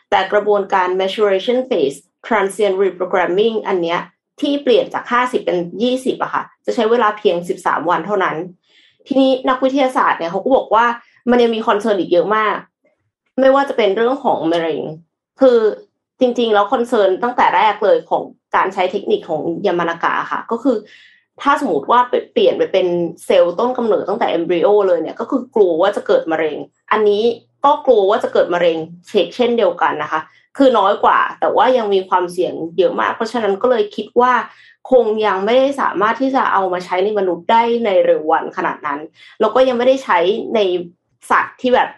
แต่กระบวนการ maturation phase transient reprogramming อันเนี้ยที่เปลี่ยนจาก 50 เป็น 20อะค่ะ จะใช้เวลาเพียง 13 วันเท่านั้น ทีนี้นักวิทยาศาสตร์เนี่ยเขาก็บอกว่ามันยังมี concern อีกเยอะมาก ไม่ว่าจะเป็นเรื่องของมะเร็ง คือจริงๆ แล้ว concern ตั้งแต่แรกเลยของ การใช้เทคนิคของยามานากะค่ะ ก็คือ ถ้าสมมติว่าเปลี่ยนไปเป็นเซลล์ต้นกำเนิดตั้งแต่ embryo เลยเนี่ยก็คือกลัวว่าจะเกิดมะเร็ง อันนี้ก็กลัวว่าจะเกิดมะเร็งเช็คเช่นเดียวกันนะคะ คือน้อยกว่า แต่ว่ายังมีความเสี่ยงเยอะมาก เพราะฉะนั้นก็เลยคิดว่าคงยังไม่ได้สามารถที่จะเอามาใช้ในมนุษย์ได้ในเร็ววันขนาดนั้น แล้วก็ยังไม่ได้ใช้ในสัตว์ที่แบบ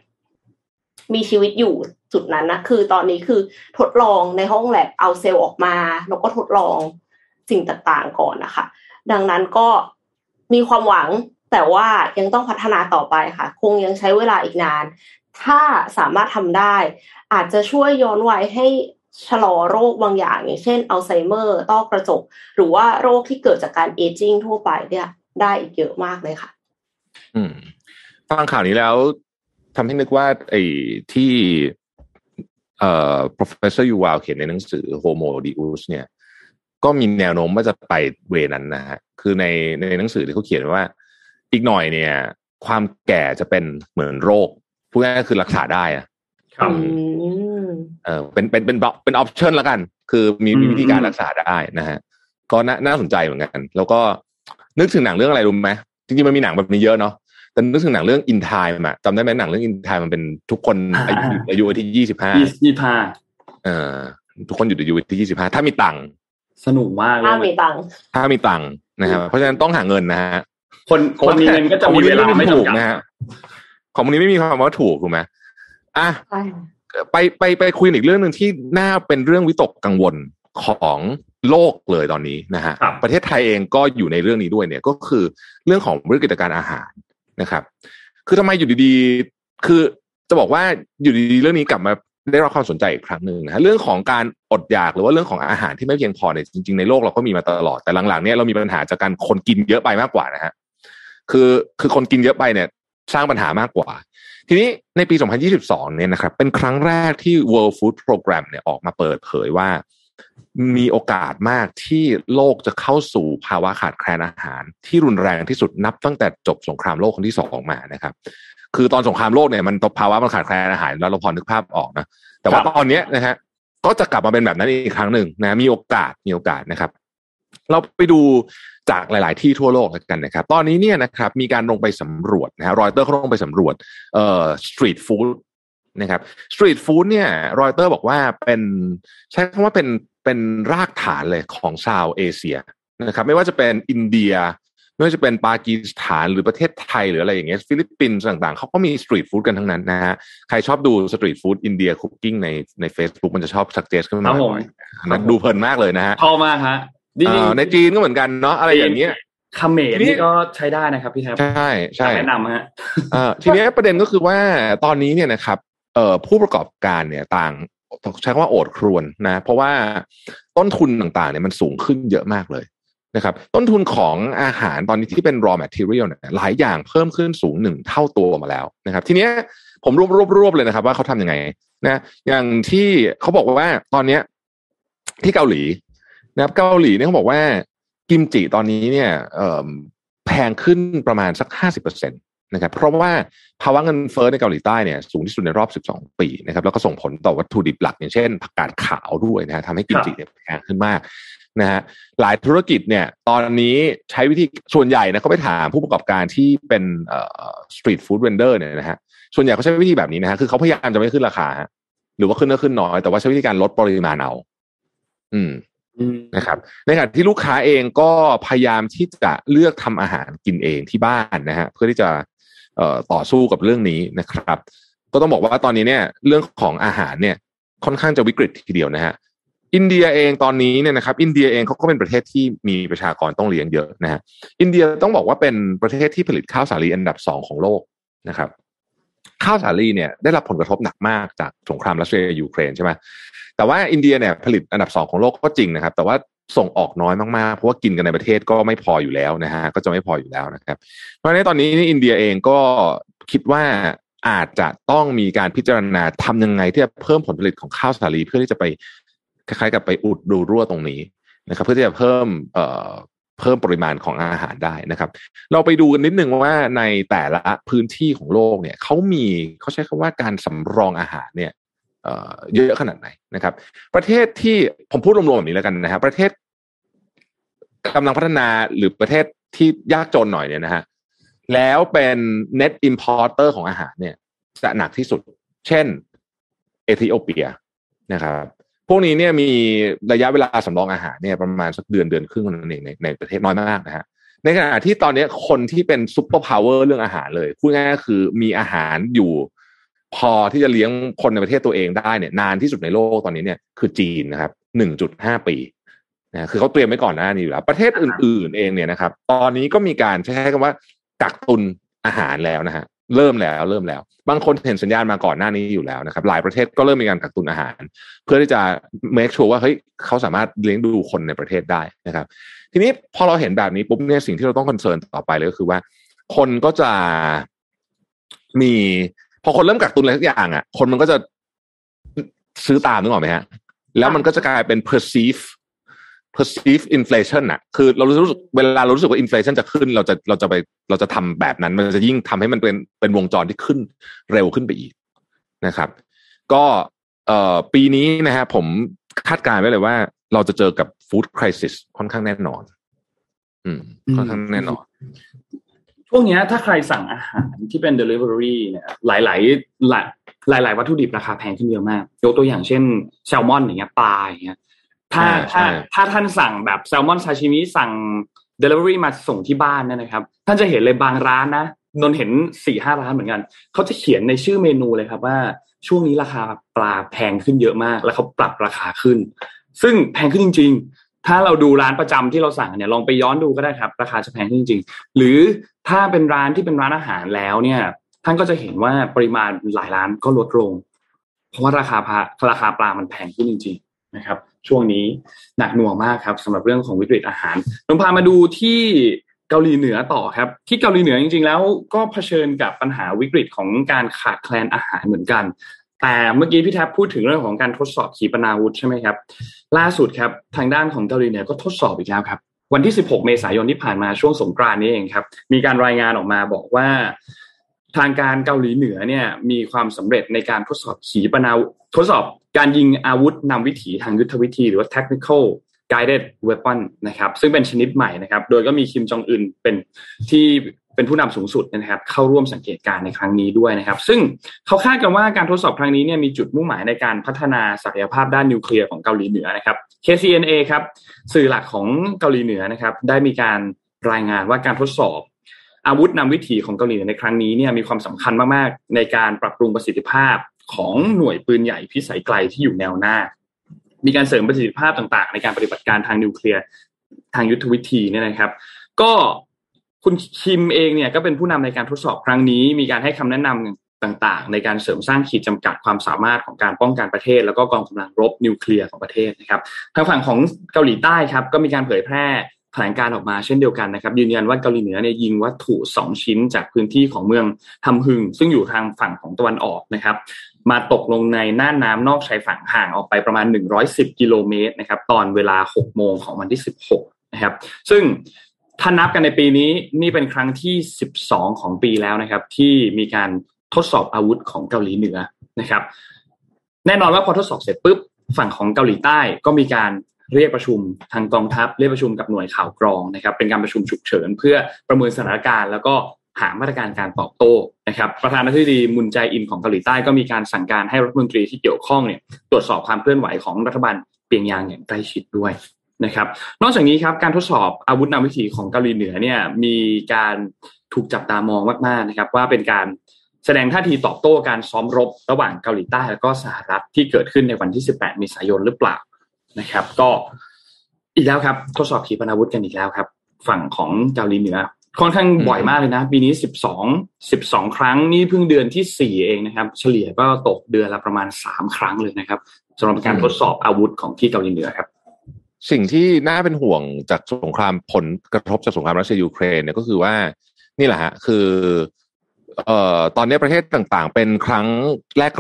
มีชีวิตอยู่ จุดนั้นนะคือตอนนี้คือทดลองในห้องแลบเอาเซลล์ออกมา แล้วก็ทดลองสิ่งต่างๆก่อนนะคะ ดังนั้นก็มีความหวังแต่ว่ายังต้องพัฒนาต่อไปค่ะ คงยังใช้เวลาอีกนาน ถ้าสามารถทำได้ อาจจะช่วยย้อนวัยให้ชะลอโรคบางอย่าง อย่างเช่นอัลไซเมอร์ต้อกระจก หรือว่าโรคที่เกิดจากการเอจิ้งทั่วไปเนี่ยได้อีกเยอะมากเลยค่ะ อืม ฟังข่าวนี้แล้วทำให้นึกว่าไอ้ที่ เอ่อ professor ยูวาลเขียนในหนังสือ Homo Deus เนี่ยก็มีแนวโน้มว่าจะไปเวนั้นนะฮะคือในในหนังสือที่เขาเขียนว่า อีกหน่อยเนี่ย ความแก่จะเป็นเหมือนโรคพูดง่ายๆคือรักษาได้อะครับเออเป็นเป็นเป็นเป็นออปชั่นแล้วกัน คือมีมีวิธีการรักษาได้นะฮะก็น่าน่าสนใจเหมือนกัน แล้วก็นึกถึงหนังเรื่องอะไรรู้ไหมจริงๆมันมีหนังแบบนี้เยอะเนาะ แต่นึกถึงหนังเรื่อง In Time อะจำได้ไหมหนังเรื่อง In Time มันเป็นทุกคนอายุอายุที่ยี่สิบห้ายี่ห้าเออทุกคนอยู่อายุที่ยี่สิบห้าถ้ามีตังค์สนุกมากเลถ้ายมีตังค์ถ้ามีตังค์นะครับเพราะฉะนั้นต้องหาเงินนะฮะคนคนมีเงินก็จะมีเวลาไม่ถูกจำกัดนะฮะของนี้ไม่มีคำว่าถูกถูกไหมอะใช่ไปไปไปคุยอีกเรื่องหนึ่งที่น่าเป็นเรื่องวิตกกังวลของโลกเลยตอนนี้นะฮะครับประเทศไทยเองก็อยู่ในเรื่องนี้ด้วยเนี่ย ก็คือเรื่องของวิกฤตการอาหาร นะครับ คือทำไมอยู่ดีๆ คือจะบอกว่าอยู่ดีๆเรื่องนี้กลับมาได้รับความสนใจอีกครั้งหนึ่งนะฮะเรื่องของการอดอยากหรือว่าเรื่องของอาหารที่ไม่เพียงพอเนี่ยจริงๆในโลกเราก็มีมาตลอดแต่หลังๆเนี่ยเรามีปัญหาจากการคนกินเยอะไปมากกว่านะฮะคือคือคนกินเยอะไปเนี่ย สร้างปัญหามากกว่า ทีนี้ในปี 2022 เนี่ยนะครับ เป็นครั้งแรกที่ World Food Program เนี่ยออกมาเปิดเผยว่า มีโอกาสมากที่โลกจะเข้าสู่ภาวะขาดแคลนอาหาร ที่รุนแรงที่สุดนับตั้งแต่จบสงครามโลกครั้งที่สองมานะครับ คือตอนสงครามโลกเนี่ยมันภาวะมันขาดแคลนอาหารแล้วเราพอนึกภาพออกนะแต่ว่าครับตอนเนี้ยนะฮะก็จะกลับมาเป็นแบบนั้นอีกครั้งหนึ่งนะมีโอกาสมีโอกาสนะครับ เราไปดูจากหลาย ๆ ที่ทั่วโลกแล้วกันนะครับ ตอนนี้เนี่ยนะครับ มีการลงไปสำรวจนะฮะรอยเตอร์เขาลงไปสำรวจเอ่อ street food นะครับ street food เนี่ยรอยเตอร์บอกว่าเป็นใช้คำว่าเป็น เป็นรากฐานเลยของชาวเอเชียนะครับไม่ว่าจะเป็นอินเดีย ไม่ว่าจะเป็นปากีสถานหรือประเทศไทยหรืออะไรอย่างเงี้ยฟิลิปปินส์ต่างๆเขาก็มี street food กันทั้งนั้นนะฮะใครชอบดู street food อินเดีย cooking ในใน Facebook มันจะชอบ suggest ขึ้นมารับผมบ่อยๆนะดูเพลินมากเลยนะฮะชอบมากฮะจริงเอ่อในจีนก็เหมือนกันเนาะอะไรอย่างเงี้ยๆเขมรนี่ก็ใช้ได้นะครับพี่แทบใช่ใช่แนะนำฮะเอ่อทีเนี้ยประเด็นก็คือว่าตอนนี้เนี่ยนะครับเอ่อผู้ประกอบการเนี่ยต่าง ใช้คำว่าโอดครวนนะ เพราะว่าต้นทุนต่างๆเนี่ยมันสูงขึ้นเยอะมากเลยนะครับต้นทุนของอาหารตอนนี้ที่เป็น raw material เนี่ยหลายอย่างเพิ่มขึ้นสูงหนึ่งเท่าตัวมาแล้วนะครับ ทีเนี้ยผมรวบรวบรวบเลยนะครับว่าเขาทำยังไงนะอย่างที่เขาบอกว่าตอนเนี้ยที่เกาหลีนะครับเกาหลีเนี่ยเขาบอกว่ากิมจิตอนนี้เนี่ยแพงขึ้นประมาณสักห้าสิบเปอร์เซ็นต นะครับเพราะว่าภาวะเงินเฟ้อในเกาหลีใต้เนี่ยสูงที่สุดในรอบ 12 ปีนะครับแล้วก็ส่งผลต่อวัตถุดิบหลัก อย่างเช่นผักกาดขาวด้วยนะฮะทำให้กิมจิเนี่ยแพงขึ้นมากนะฮะหลายธุรกิจเนี่ยตอนนี้ใช้วิธีส่วนใหญ่นะเขาไปถามผู้ประกอบการที่เป็นเอ่อสตรีทฟู้ดเวนเดอร์เนี่ยนะฮะส่วนใหญ่เขาใช้วิธีแบบนี้นะฮะคือเขาพยายามจะไม่ขึ้นราคาฮะหรือว่าขึ้นก็ขึ้นน้อย แต่ว่าใช้วิธีการลดปริมาณเอา อืมนะครับในขณะที่ลูกค้าเองก็พยายามที่จะเลือกทำอาหารกินเองที่บ้านนะฮะเพื่อที่จะ ต่อสู้กับเรื่องนี้นะครับ ก็ต้องบอกว่าตอนนี้เนี่ยเรื่องของอาหารเนี่ยค่อนข้างจะวิกฤตทีเดียวนะฮะอินเดียเองตอนนี้เนี่ยนะครับ อินเดียเองเขาก็เป็นประเทศที่มีประชากรต้องเลี้ยงเยอะนะฮะอินเดียต้องบอกว่าเป็นประเทศที่ผลิตข้าวสาลีอันดับสองของโลกนะครับ ข้าวสาลีเนี่ยได้รับผลกระทบหนักมากจากสงครามรัสเซียยูเครนใช่ไหมแต่ว่าอินเดียเนี่ยผลิตอันดับสองของโลกก็จริงนะครับ แต่ว่า ส่งออกน้อยมากๆ เพราะว่ากินกันในประเทศก็ไม่พออยู่แล้วนะฮะก็จะไม่พออยู่แล้วนะครับ เพราะฉะนั้นตอนนี้นี่อินเดียเองก็คิดว่าอาจจะต้องมีการพิจารณาทำยังไงที่จะเพิ่มผลผลิตของข้าวสาลีเพื่อที่จะไปคล้ายๆกับไปอุดดูรั่วตรงนี้นะครับเพื่อที่จะเพิ่มเอ่อเพิ่มปริมาณของอาหารได้นะครับ เราไปดูกันนิดนึงว่าในแต่ละพื้นที่ของโลกเนี่ยเขามีเขาใช้คำว่าการสำรองอาหารเนี่ย เยอะขนาดไหนนะครับ ประเทศที่ผมพูดรวมๆแบบนี้แล้วกันนะครับประเทศกำลังพัฒนาหรือประเทศที่ยากจนหน่อยเนี่ยนะฮะแล้วเป็น net importer ของอาหารเนี่ยจะหนักที่สุด เช่น เอธิโอเปียนะครับ พวกนี้เนี่ยมีระยะเวลาสำรองอาหารเนี่ยประมาณสักเดือนเดือนครึ่งนั่นเองในในประเทศน้อยมากนะฮะในขณะที่ตอนนี้คนที่เป็นซุปเปอร์พาวเวอร์เรื่องอาหารเลยพูดง่ายๆคือมีอาหารอยู่ พอที่จะเลี้ยงคนในประเทศตัวเองได้เนี่ยนานที่สุดในโลกตอนนี้เนี่ยคือจีนนะครับหนึ่งจุดห้าปีนะคือเขาเตรียมไว้ก่อนหน้านี้อยู่แล้ว ประเทศอื่น ๆ เองเนี่ยนะครับ ตอนนี้ก็มีการใช้คำว่ากักตุนอาหารแล้วนะฮะเริ่มแล้วเริ่มแล้ว บางคนเห็นสัญญาณมาก่อนหน้านี้อยู่แล้วนะครับ หลายประเทศก็เริ่มมีการกักตุนอาหาร เพื่อที่จะ make sure ว่าเฮ้ยเขาสามารถเลี้ยงดูคนในประเทศได้นะครับ ทีนี้พอเราเห็นแบบนี้ปุ๊บเนี่ยสิ่งที่เราต้องคอนเซิร์นต่อไปเลยก็คือว่า คนก็จะมี พอคนเริ่มกักตุนอะไรทุกอย่างอะ คนมันก็จะซื้อตามนึกออกไหมฮะ แล้วมันก็จะกลายเป็น perceive perceive inflation อะคือเรารู้สึกเวลาเรารู้สึกว่า inflation จะขึ้น เราจะเราจะไปเราจะทำแบบนั้น มันจะยิ่งทำให้มันเป็นเป็นวงจรที่ขึ้นเร็วขึ้นไปอีกนะครับ ก็เอ่อปีนี้นะฮะผมคาดการณ์ไว้เลยว่า เราจะเจอกับ food crisis ค่อนข้างแน่นอน อืม ค่อนข้างแน่นอน ช่วงนี้ถ้าใครสั่งอาหารที่เป็น delivery เนี่ยหลายๆหลายหลายๆวัตถุดิบราคาแพงขึ้นเยอะมาก ยกตัวอย่างเช่นแซลมอนอย่างเงี้ยปลาอย่างเงี้ยถ้าถ้าถ้าท่านสั่งแบบแซลมอนซาชิมิสั่ง delivery มาส่งที่บ้านเนี่ยนะครับ ท่านจะเห็นเลยบางร้านนะนนเห็นสี่ห้าร้านเหมือนกัน เขาจะเขียนในชื่อเมนูเลยครับว่าช่วงนี้ราคาปลาแพงขึ้นเยอะมาก แล้วเขาปรับราคาขึ้น ซึ่งแพงขึ้นจริงถ้าเราดูร้านประจำที่เราสั่งเนี่ยลองไปย้อนดูก็ได้ครับ ราคาจะแพงขึ้นจริง ๆ หรือ ถ้าเป็นร้านที่เป็นร้านอาหารแล้วเนี่ย ท่านก็จะเห็นว่าปริมาณหลายร้านก็ลดลง เพราะว่าราคาพาราคาปลามันแพงขึ้นจริง ๆ นะครับ ช่วงนี้หนักหน่วงมากครับสำหรับเรื่องของวิกฤตอาหารลองพามาดูที่เกาหลีเหนือต่อครับ ที่เกาหลีเหนือจริง ๆ แล้วก็เผชิญกับปัญหาวิกฤตของการขาดแคลนอาหารเหมือนกัน แต่เมื่อกี้พี่แท็บพูดถึงเรื่องของการทดสอบขีปนาวุธใช่ไหมครับ ล่าสุดครับทางด้านของเกาหลีเหนือก็ทดสอบอีกแล้วครับ วันที่ 16 เมษายนที่ผ่านมาช่วงสงกรานนี้เองครับ มีการรายงานออกมาบอกว่า ทางการเกาหลีเหนือเนี่ยมีความสำเร็จในการทดสอบขีปนาวุธทดสอบการยิงอาวุธนำวิถีทางยุทธวิธี หรือว่า technical guided weapon นะครับ ซึ่งเป็นชนิดใหม่นะครับ โดยก็มีคิมจองอึนเป็นที่ เป็นผู้นำสูงสุดนะครับ เข้าร่วมสังเกตการในครั้งนี้ด้วยนะครับ ซึ่งเขาคาดกันว่าการทดสอบครั้งนี้เนี่ยมีจุดมุ่งหมายในการพัฒนาศักยภาพด้านนิวเคลียร์ของเกาหลีเหนือนะครับ KCNA ครับสื่อหลักของเกาหลีเหนือนะครับ ได้มีการรายงานว่าการทดสอบ อาวุธนำวิถีของเกาหลีเหนือในครั้งนี้เนี่ยมีความสำคัญมากๆในการปรับปรุงประสิทธิภาพของหน่วยปืนใหญ่พิสัยไกลที่อยู่แนวหน้า มีการเสริมประสิทธิภาพต่างๆ ในการปฏิบัติการทางนิวเคลียร์ทางยุทธวิธีเนี่ยนะครับ ก็ คุณคิมเองเนี่ยก็เป็นผู้นำในการทดสอบครั้งนี้ มีการให้คำแนะนำต่างๆ ในการเสริมสร้างขีดจำกัดความสามารถของการป้องกันประเทศ แล้วก็กองกำลังรบนิวเคลียร์ของประเทศนะครับทางฝั่งของเกาหลีใต้ครับก็มีการเผยแพร่แถลงการออกมาเช่นเดียวกันนะครับ ยืนยันว่าเกาหลีเหนือเนี่ยยิงวัตถุสองชิ้นจากพื้นที่ของเมืองทำฮึง ซึ่งอยู่ทางฝั่งของตะวันออกนะครับ มาตกลงในน่านน้านอกชายฝั่งห่างออกไปประมาณ 110 กิโลเมตรนะครับ ตอนเวลา 6 โมงของวันที่ 16 นะครับ ซึ่ง ถ้านับกันในปีนี้นี่เป็นครั้งที่ 12 ของปีแล้วนะครับ ที่มีการทดสอบอาวุธของเกาหลีเหนือนะครับ แน่นอนว่าพอทดสอบเสร็จปุ๊บฝั่งของเกาหลีใต้ก็มีการเรียกประชุมทางกองทัพเรียกประชุมกับหน่วยข่าวกรองนะครับ เป็นการประชุมฉุกเฉินเพื่อประเมินสถานการณ์ แล้วก็หามาตรการการตอบโต้นะครับ ประธานาธิบดีมุนแจอินของเกาหลีใต้ก็มีการสั่งการให้รัฐมนตรีที่เกี่ยวข้องเนี่ยตรวจสอบความเคลื่อนไหวของรัฐบาลเปียงยางอย่างใกล้ชิดด้วย นะครับ นอกจากนี้ครับการทดสอบอาวุธนำวิถีของเกาหลีเหนือเนี่ยมีการถูกจับตามองมากๆนะครับ ว่าเป็นการแสดงท่าทีตอบโต้การซ้อมรบระหว่างเกาหลีใต้แล้วก็สหรัฐที่เกิดขึ้นในวันที่ 18 เมษายนหรือเปล่านะครับ ก็อีกแล้วครับ ทดสอบขีปนาวุธกันอีกแล้วครับ ฝั่งของเกาหลีเหนือค่อนข้างบ่อยมากเลยนะปีนี้ 12 12 ครั้งนี่เพิ่งเดือนที่ 4 เองนะครับ เฉลี่ยก็ตกเดือนละประมาณ 3 ครั้งเลยนะครับสำหรับการทดสอบอาวุธของที่เกาหลีเหนือครับ สิ่งที่น่าเป็นห่วงจากสงครามผลกระทบจากสงครามรัสเซียยูเครนเนี่ยก็คือว่านี่แหละฮะคือเอ่อตอนนี้ประเทศต่างๆ เป็นครั้ง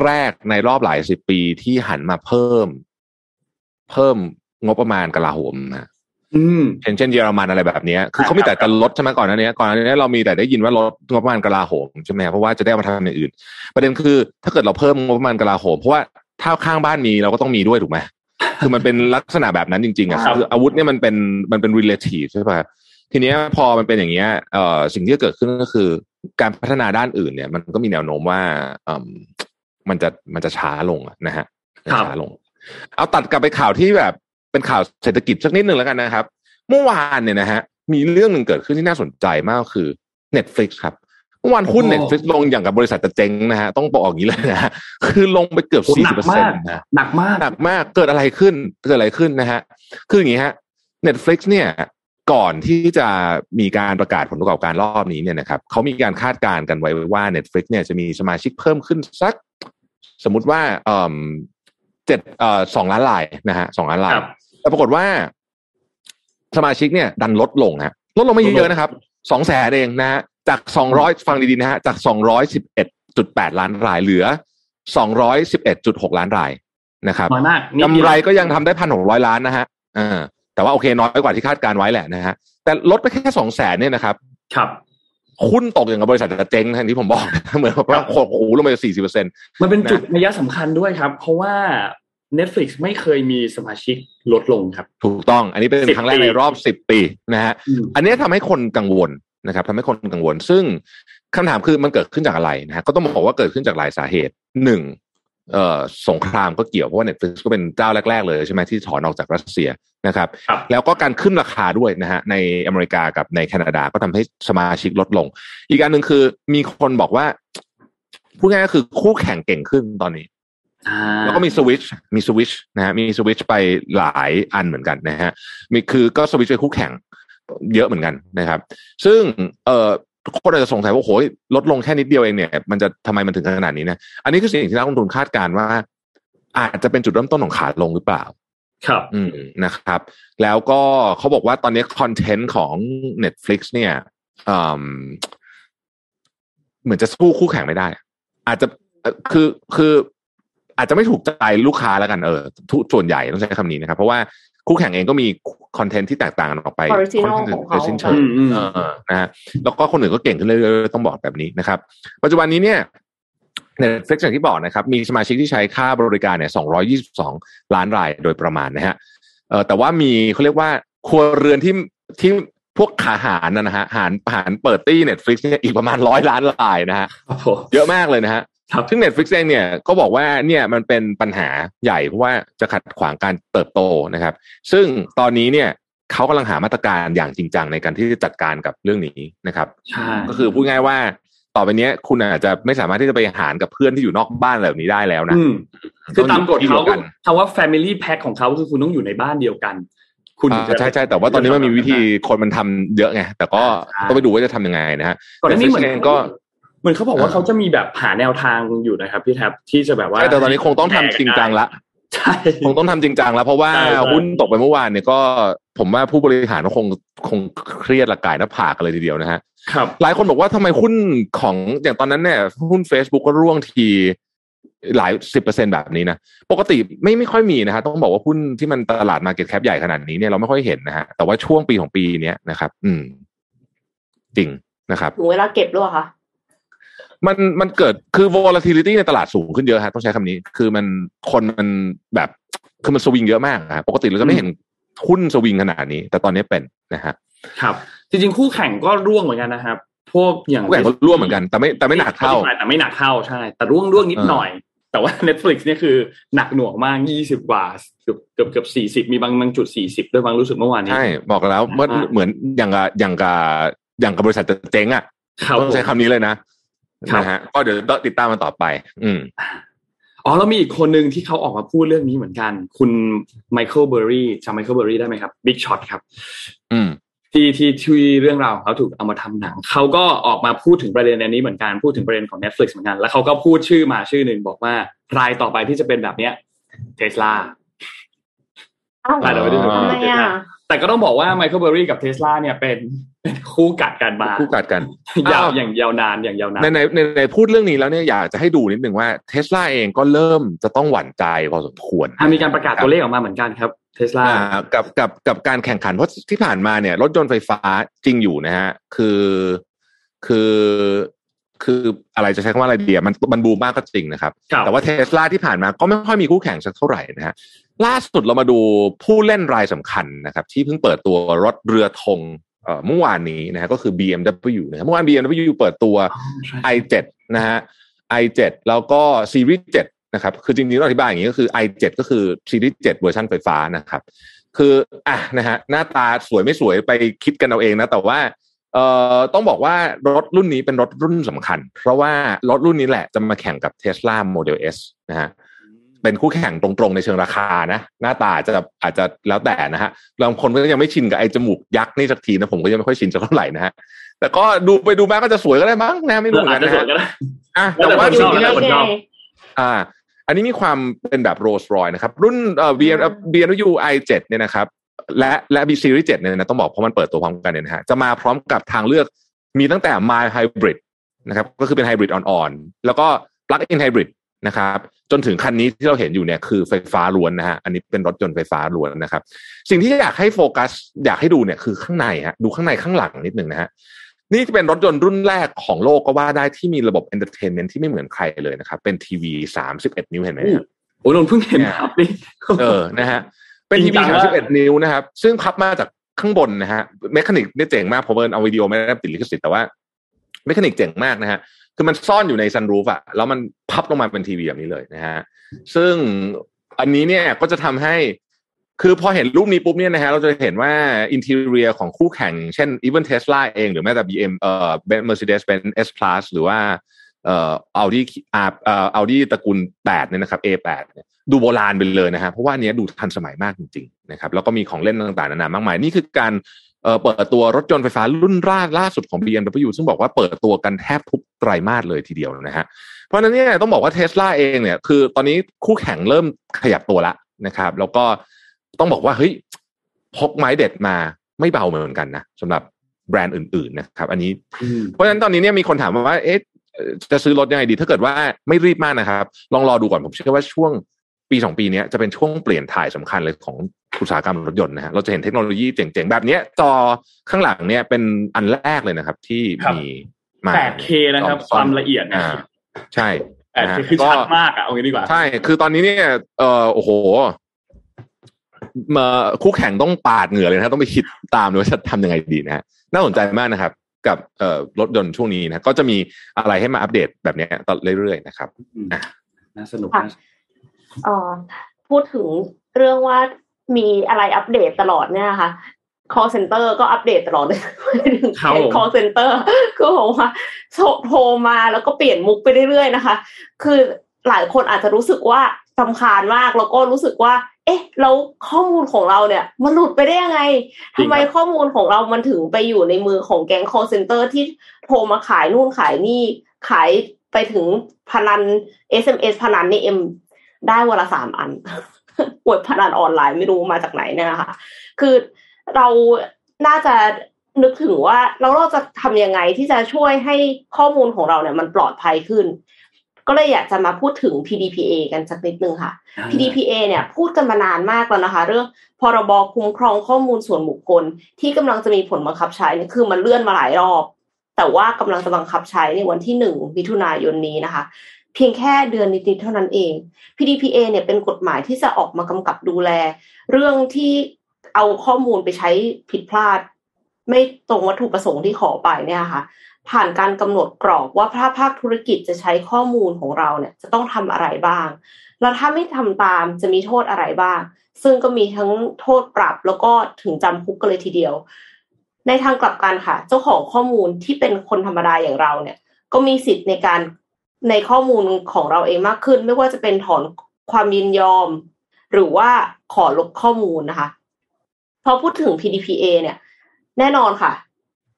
แรกๆ ในรอบหลายสิบปีที่หันมาเพิ่ม เพิ่มงบประมาณกลาโหมนะอืมเช่นเช่นเยอรมันอะไรแบบนี้คือเขามีแต่จะลดใช่ไหมก่อนหน้านี้ก่อนหน้านี้เรามีแต่ได้ยินว่าลดงบประมาณกลาโหมใช่ไหมเพราะว่าจะได้มาทำอย่างอื่น ประเด็นคือ ถ้าเกิดเราเพิ่มงบประมาณกลาโหมเพราะว่าถ้าข้างบ้านมีเราก็ต้องมีด้วยถูกไหม คือมันเป็นลักษณะแบบนั้นจริงๆอะครับคืออาวุธเนี่ยมันเป็นมันเป็น relative ใช่ป่ะทีเนี้ยพอมันเป็นอย่างเงี้ยเอ่อสิ่งที่เกิดขึ้นก็คือ การพัฒนาด้านอื่นเนี่ย มันก็มีแนวโน้มว่าเอ่มมันจะมันจะช้าลงอะนะฮะครับช้าลง เอาตัดกลับไปข่าวที่แบบเป็นข่าวเศรษฐกิจสักนิดหนึ่งแล้วกันนะครับ เมื่อวานเนี่ยนะฮะมีเรื่องหนึ่งเกิดขึ้นที่น่าสนใจมากก็คือ Netflix ครับ เมื่อวานหุ้นโอ้ Netflix ลงอย่างกับบริษัทจะเจ๊งนะฮะต้องบอกอย่างนี้เลยนะฮะคือลงไปเกือบโอ้สี่หนัสิบกเปอร์เซ็นมากต์นะหนักมากหนักมากเกิดอะไรขึ้นเกิดอะไรขึ้นนะฮะคืออย่างนี้ฮะ Netflix เนี่ยก่อนที่จะมีการประกาศผลประกอบการรอบนี้เนี่ยนะครับเขามีการคาดการณ์กันไว้ว่า Netflix เนี่ยจะมีสมาชิกเพิ่มขึ้นสัก สมมุติว่าเอ่อเจ็ดเอ่อสองล้านลายนะฮะสองล้านลายครับแต่ปรากฏว่า สมาชิกเนี่ย ดันลดลงฮะลดลงไม่เยอะนะครับสองแสนเองนะฮะ จากสองร้อยฟังดีๆนะฮะจากสองร้อยสิบเอ็ดจุดแปดล้านรายเหลือสองร้อยสิบเอ็ดจุดหกล้านรายนะครับน้อยมากนิดกำเดียวไรก็ยังทำได้พันหกร้อยล้านนะฮะอ่าแต่ว่าโอเคน้อยกว่าที่คาดการไว้แหละนะฮะแต่ลดไปแค่สองแสนเนี่ยนะครับ ครับหุ้นตกอย่างกับบริษัทจะเจ๊งทันที่ผมบอก เหมือนกับว่าโอ้โหลงไปสี่สิบเปอร์เซ็นมันเป็นนะจุดนัยสำคัญด้วยครับ เพราะว่า Netflix ไม่เคยมีสมาชิกลดลงครับ ถูกต้อง อันนี้เป็น10ครั้งแรกปีในรอบสิบปีนะฮะอืมอันนี้ทำให้คนกังวล นะครับทำให้คนกังวล ซึ่งคำถามคือมันเกิดขึ้นจากอะไรนะฮะก็ต้องบอกว่าเกิดขึ้นจากหลายสาเหตุหนึ่งเอ่อสงครามก็เกี่ยว เพราะว่า Netflix ก็เป็นเจ้าแรก ๆ เลยใช่ไหมที่ถอนออกจากรัสเซียนะครับครับ แล้วก็การขึ้นราคาด้วยนะฮะในอเมริกากับในแคนาดาก็ทำให้สมาชิกลดลง อีกอันหนึ่งคือมีคนบอกว่าพูดง่ายๆก็คือคู่แข่งเก่งขึ้นตอนนี้อ่าแล้วก็มีสวิตชมีสวิตชนะฮะมีสวิตชไปหลายอันเหมือนกันนะฮะมีคือก็สวิตชไปคู่แข่ง เยอะเหมือนกันนะครับ ซึ่งเอ่อคนอาจจะสงสัยว่าโอ้ยลดลงแค่นิดเดียวเองเนี่ย มันจะทำไมมันถึงขนาดนี้นะอันนี้คือสิ่งที่นักลงทุนคาดการณ์ว่า อาจจะเป็นจุดเริ่มต้นของขาลงหรือเปล่า ครับ อืมนะครับ แล้วก็เขาบอกว่าตอนนี้คอนเทนต์ของ Netflix เนี่ยอืมเหมือนจะสู้คู่แข่งไม่ได้ อาจจะเอ่อคือคืออาจจะไม่ถูกใจลูกค้าแล้วกันเออทุกส่วนใหญ่ต้องใช้คำนี้นะครับ เพราะว่า คู่แข่งเองก็มีคอนเทนต์ที่แตกต่างกันออกไป Original ค่อนข้างของเขาจะสิ้นเชิงอืมอืมเออนะฮะแล้วก็คนอื่นก็เก่งขึ้นเรื่อยๆต้องบอกแบบนี้นะครับ ปัจจุบันนี้เนี่ย Netflix อย่างที่บอกนะครับ มีสมาชิกที่ใช้ค่าบริการเนี่ย 222 ล้านรายโดยประมาณนะฮะเออแต่ว่ามีเขาเรียกว่าครัวเรือนที่ที่พวกขาหารนะนะฮะหารหารเปิดตี้ Netflix เนี่ยอีกประมาณร้อยล้านรายนะฮะครับผมเยอะมากเลยนะฮะ ครับซึ่ง Netflix เองเนี่ยก็บอกว่าเนี่ยมันเป็นปัญหาใหญ่เพราะว่าจะขัดขวางการเติบโตนะครับ ซึ่งตอนนี้เนี่ยเขากำลังหามาตรการอย่างจริงจังในการที่จะจัดการกับเรื่องนี้นะครับใช่ก็คือพูดง่ายว่าต่อไปเนี้ยคุณอาจจะไม่สามารถที่จะไปหารกับเพื่อนที่อยู่นอกบ้านแบบนี้ได้แล้วนะอืมคือตามกฎที่เขาดียวกันคำว่า Family Pack ของเขาคือคุณต้องอยู่ในบ้านเดียวกัน คุณถึงอ่าจะใช่ใช่แต่ว่าตอนนี้มันมีวิธีคนมันทำเยอะไงแต่ก็ใช่ต้องไปดูว่าจะทำยังไงนะฮะก่อนหน้านี้เหมือน Netflix เองก็ เหมือนเขาบอกว่าอ่าเขาจะมีแบบหาแนวทางอยู่นะครับพี่แท็บที่จะแบบว่าใช่แต่ตอนนี้คงต้องทำจริงจังละใช่คงต้องทำจริงจังแล้ว เพราะว่าใช่ใช่หุ้นตกไปเมื่อวานเนี่ยก็ผมว่าผู้บริหารก็คงคงเครียดละกายหน้าผากกันเลยทีเดียวนะฮะครับหลายคนบอกว่าทำไมหุ้นของอย่างตอนนั้นเนี่ยหุ้น Facebook ก็ร่วงทีหลายสิบเปอร์เซ็นแบบนี้นะ ปกติไม่ไม่ค่อยมีนะฮะต้องบอกว่าหุ้นที่มันตลาดมาเก็ตแคปใหญ่ขนาดนี้เนี่ยเราไม่ค่อยเห็นนะฮะแต่ว่าช่วงปีของปีเนี้ยนะครับ อืม จริงนะครับถึงเวลาเก็บด้วยเหรอค่ะ มันมันเกิดคือ volatility ในตลาดสูงขึ้นเยอะฮะต้องใช้คำนี้ คือมันคนมันแบบคือมันสวิงเยอะมากอะฮะปกติเราจะไม่เห็นหุ้นสวิงขนาดนี้ แต่ตอนนี้เป็นนะฮะครับ จริงๆ คู่แข่งก็ร่วงเหมือนกันนะครับ พวกอย่างผู้แข่งก็ร่วมเหมือนกัน แต่ไม่แต่ไม่หนักเท่าแต่ไม่หนักเท่าใช่ แต่ร่วงร่วงนิดหน่อย แต่ว่า Netflix เนี่ยคือหนักหน่วงมากยี่สิบกว่าเกือบเกือบเกือบสี่สิบมีบางบางจุดสี่สิบด้วยบางรู้สึกเมื่อวานนี้ใช่บอกแล้วว่าเหมือนอย่างกับอย่างกับอย่างกับบริษัทจะเจ๊งอะครับต้องใช้คำนี้เลยนะครับ นะฮะก็เดี๋ยวติดตามมันต่อไป อืมอ๋อแล้วมีอีกคนหนึ่งที่เขาออกมาพูดเรื่องนี้เหมือนกัน คุณไมเคิลเบอร์รี่จำไมเคิลเบอร์รี่ได้ไหมครับ Big Short ครับ อืมที่ที่ที่เรื่องราวของเขาถูกเอามาทำหนัง เขาก็ออกมาพูดถึงประเด็นอันนี้เหมือนกันพูดถึงประเด็นของ Netflix เหมือนกัน แล้วเขาก็พูดชื่อมาชื่อหนึ่งบอกว่ารายต่อไปที่จะเป็นแบบเนี้ยเทสลาอ้าวรายต่อไปที่จะเป็นทำไมเทสอะลา แต่ก็ต้องบอกว่าไมเคิลเบอร์รี่กับเทสลาเนี่ยเป็นเป็นคู่กัดกันมาคู่กัดกันยาวอ้าวอย่างยาวนานอย่างยาวนานในในในในพูดเรื่องนี้แล้วเนี่ยอยากจะให้ดูนิดหนึ่งว่าเทสลาเองก็เริ่มจะต้องหวั่นใจพอสมควรอะมีการประกาศตัวเลขออกมาเหมือนกันครับเทสลาอ่ากับกับกับการแข่งขันเพราะที่ผ่านมาเนี่ยรถยนต์ไฟฟ้าจริงอยู่นะฮะคือคือคืออะไรจะใช้คำว่าอะไรดีอะมันมันบูมมากก็จริงนะครับครับแต่ว่าเทสลาที่ผ่านมาก็ไม่ค่อยมีคู่แข่งสักเท่าไหร่นะฮะ ล่าสุดเรามาดูผู้เล่นรายสำคัญนะครับ ที่เพิ่งเปิดตัวรถเรือธงเอ่อเมื่อวานนี้นะฮะก็คือ BMW นะครับเมื่อวาน BMW เปิดตัว i7 นะฮะ i7 แล้วก็ซีรีส์7นะครับ คือจริงๆต้องอธิบายอย่างนี้ก็คือ i7 ก็คือซีรีส์7เวอร์ชันไฟฟ้านะครับ คืออะนะฮะหน้าตาสวยไม่สวยไปคิดกันเอาเองนะ แต่ว่าเอ่อต้องบอกว่ารถรุ่นนี้เป็นรถรุ่นสำคัญ เพราะว่ารถรุ่นนี้แหละจะมาแข่งกับ Tesla Model S นะฮะ เป็นคู่แข่งตรงๆในเชิงราคานะ หน้าตาอาจจะอาจจะแล้วแต่นะฮะบางคนก็ยังไม่ชินกับไอ้จมูกยักษ์นี่สักทีนะผมก็ยังไม่ค่อยชินสักเท่าไหร่นะฮะแต่ก็ดูไปดูมาก็จะสวยก็ได้มั้งนะไม่รู้เหมือนอาจกันจะนะสวยฮะก็ได้อะแล้วแต่แต่ว่าคนชสิ่องบที่แล้วคนชอบอ่า อันนี้มีความเป็นแบบโรลส์รอยนะครับ รุ่นเอ่อ BM BMW i7 เนี่ยนะครับ และและ B Series 7เนี่ยนะต้องบอกเพราะมันเปิดตัวพร้อมกันเนี่ยนะฮะจะมาพร้อมกับทางเลือกมีตั้งแต่ mild hybrid นะครับ ก็คือเป็นไฮบริดอ่อนๆ แล้วก็ plug-in hybrid นะครับจนถึงคันนี้ที่เราเห็นอยู่เนี่ยคือไฟฟ้าล้วนนะฮะอันนี้เป็นรถยนต์ไฟฟ้าล้วนนะครับ สิ่งที่อยากให้โฟกัส อยากให้ดูเนี่ยคือข้างในฮะดูข้างในข้างหลังนิดหนึ่งนะฮะนี่จะเป็นรถยนต์รุ่นแรกของโลกก็ว่าได้ที่มีระบบ entertainment ที่ไม่เหมือนใครเลยนะครับ เป็นทีวี31นิ้วเห็นไหมฮะโอ้นนท์เพิ่งเห็นครับนี่เออนะฮะเป็นทีวีจริงจังมาก31นิ้วนะครับ ซึ่งพับมาจากข้างบนนะฮะ mechanic เนี่ยเจ๋งมากผมเอาวิดีโอไม่ได้ติดลิขสิทธิ์แต่ว่า mechanic เจ๋งมากนะฮะ คือมันซ่อนอยู่ในซันรูฟอะแล้วมันพับลงมาเป็นทีวีแบบนี้เลยนะฮะซึ่งอันนี้เนี่ยก็จะทำให้คือพอเห็นรูปนี้ปุ๊บเนี่ยนะฮะเราจะเห็นว่าอินเท r รียของคู่แข่ง เช่น even Tesla เอง หรือแม้แต่ BM เอ่อ Mercedes-Benz S Class หรือว่าเอ่อ Audi อาเอ่อ Audi ตระกูล 8 เนี่ยนะครับ A8 เนี่ยดูโบราณไปเลยนะฮะเพราะว่าอันเนี้ยดูทันสมัยมากจริงๆนะครับแล้วก็มีของเล่นต่างๆ นานามากมาย นี่คือการ เอ่อเปิดตัวรถยนต์ไฟฟ้ารุ่นล่าล่าสุดของ BMW ซึ่งบอกว่าเปิดตัวกันแทบทุกไตรมาสเลยทีเดียวนะฮะเพราะฉะนั้นเนี่ยต้องบอกว่าเทสลาเองเนี่ยคือตอนนี้คู่แข่งเริ่มขยับตัวละนะครับ แล้วก็ต้องบอกว่าเฮ้ยพกไม้เด็ดมาไม่เบาเหมือนกันนะสำหรับแบรนด์อื่นๆนะครับ อันนี้ เพราะฉะนั้นตอนนี้เนี่ยมีคนถามมาว่าเอ๊ะเอ่อจะซื้อรถยังไงดี ถ้าเกิดว่าไม่รีบมากนะครับ ลองรอดูก่อนผมเชื่อว่าช่วง ปีสองปีเนี้ยจะเป็นช่วงเปลี่ยนถ่ายสำคัญเลยของอุตสาหกรรมรถยนต์นะฮะเราจะเห็นเทคโนโลยีเจ๋งๆ แบบเนี้ยจอข้างหลังเนี่ยเป็นอันแรกเลยนะครับ ที่ครับมีมา 8K นะครับซ่อความละเอียดนะอ่าใช่นะฮะ 8K คือชัดมากอะเอางี้ดีกว่า ใช่ คือตอนนี้เนี่ยเออโอ้โหมาคู่แข่งต้องปาดเหงื่อเลยนะต้องไปคิดตามเลยว่าจะทำยังไงดีนะฮะน่าสนใจมากนะครับ กับเอ่อรถยนต์ช่วงนี้นะก็จะมีอะไรให้มาอัปเดตแบบเนี้ยตลอดเรื่อยๆนะครับอะน่าสนุกค่ะนะเอ่อ พูดถึงเรื่องว่ามีอะไรอัปเดตตลอดเนี่ยนะคะ call center ก็อัปเดตตลอดเลยถึงครับผม call center ก็บอกว่าโทรโทรมาแล้วก็เปลี่ยนมุกไปเรื่อยๆนะคะ คือหลายคนอาจจะรู้สึกว่าสำคาญมากแล้วก็รู้สึกว่า เอ๊ะแล้วข้อมูลของเราเนี่ยมันหลุดไปได้ยังไงทำไมข้อมูลของเรามันถึงไปอยู่ในมือของแก๊ง call center ที่โทรมาขายนู่นขายนี่ขายไปถึงพนัน SMS พนันนี่เอ็ม ได้วันละสามอันอวดพนันออนไลน์ไม่รู้มาจากไหนเนี่ยนะคะคือเราน่าจะนึกถึงว่าเราเราจะทำยังไงที่จะช่วยให้ข้อมูลของเราเนี่ยมันปลอดภัยขึ้น ก็เลยอยากจะมาพูดถึง PDPA กันสักนิดนึงค่ะ PDPA เนี่ยพูดกันมานานมากแล้วนะคะ เรื่องพรบคุ้มครองข้อมูลส่วนบุคคล ที่กำลังจะมีผลบังคับใช้เนี่ยคือมันเลื่อนมาหลายรอบ แต่ว่ากำลังจะบังคับใช้ในวันที่หนึ่งมิถุนายนนี้นะคะ เพียงแค่เดือนนิดๆเท่านั้นเอง PDPA เนี่ยเป็นกฎหมายที่จะออกมากำกับดูแล เรื่องที่เอาข้อมูลไปใช้ผิดพลาด ไม่ตรงวัตถุประสงค์ที่ขอไปเนี่ยค่ะ ผ่านการกำหนดกรอบว่าภาคภาคธุรกิจจะใช้ข้อมูลของเราเนี่ยจะต้องทำอะไรบ้าง แล้วถ้าไม่ทำตามจะมีโทษอะไรบ้าง ซึ่งก็มีทั้งโทษปรับแล้วก็ถึงจำคุกกันเลยทีเดียว ในทางกลับกันค่ะ เจ้าของข้อมูลที่เป็นคนธรรมดาอย่างเราเนี่ย ก็มีสิทธิ์ในการ ในข้อมูลของเราเองมากขึ้น ไม่ว่าจะเป็นถอนความยินยอม หรือว่าขอลบข้อมูลนะคะพอพูดถึง PDPA เนี่ย แน่นอนค่ะ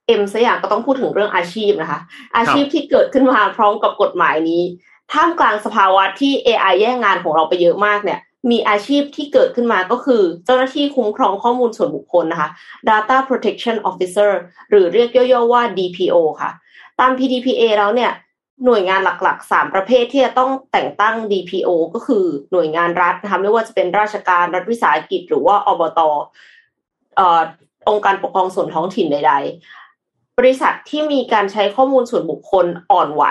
เอ็มสยามก็ต้องพูดถึงเรื่องอาชีพนะคะ อาชีพที่เกิดขึ้นมาพร้อมกับกฎหมายนี้ ท่ามกลางสภาวะที่ AI แย่งงานของเราไปเยอะมากเนี่ย มีอาชีพที่เกิดขึ้นมาก็คือ เจ้าหน้าที่คุ้มครองข้อมูลส่วนบุคคลนะคะ Data Protection Officer หรือเรียกย่อๆว่า DPO ค่ะ ตาม PDPA แล้วเนี่ย หน่วยงานหลักๆ 3 ประเภทที่จะต้องแต่งตั้ง DPO ก็คือหน่วยงานรัฐนะคะไม่ว่าจะเป็นราชการรัฐวิสาหกิจ หรือว่าอบตอองค์การปกครองส่วนท้องถิ่นใด ๆ บริษัทที่มีการใช้ข้อมูลส่วนบุคคลอ่อนไหว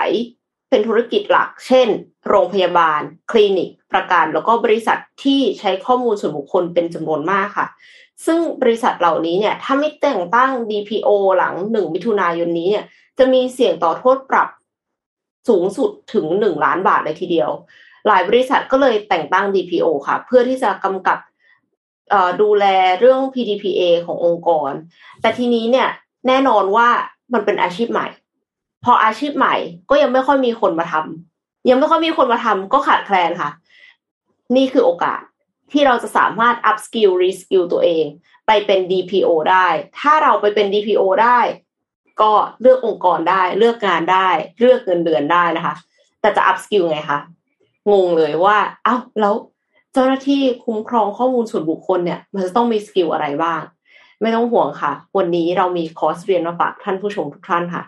เป็นธุรกิจหลัก เช่น โรงพยาบาล คลินิก ประกัน แล้วก็บริษัทที่ใช้ข้อมูลส่วนบุคคลเป็นจำนวนมากค่ะ ซึ่งบริษัทเหล่านี้เนี่ยถ้าไม่แต่งตั้ง DPO หลังหนึ่งมิถุนายนนี้เนี่ยจะมีเสี่ยงต่อโทษปรับ สูงสุดถึงหนึ่งล้านบาทเลยทีเดียว หลายบริษัทก็เลยแต่งตั้ง DPO ค่ะ เพื่อที่จะกำกับดูแลเรื่อง PDPA ขององค์กร แต่ทีนี้เนี่ยแน่นอนว่ามันเป็นอาชีพใหม่ พออาชีพใหม่ก็ยังไม่ค่อยมีคนมาทำยังไม่ค่อยมีคนมาทำก็ขาดแคลนค่ะ นี่คือโอกาสที่เราจะสามารถ up skill re skill ตัวเอง ไปเป็น DPO ได้ ถ้าเราไปเป็น DPO ได้ ก็เลือกองค์กรได้ เลือกงานได้ เลือกเงินเดือนได้นะคะ แต่จะ up skill ไงคะงงเลยว่าเอ้าแล้วเจ้าหน้าที่คุ้มครองข้อมูลส่วนบุคคลเนี่ย มันจะต้องมี skill อะไรบ้าง ไม่ต้องห่วงค่ะ วันนี้เรามีคอร์สเรียนมาฝากท่านผู้ชมทุกท่านค่ะ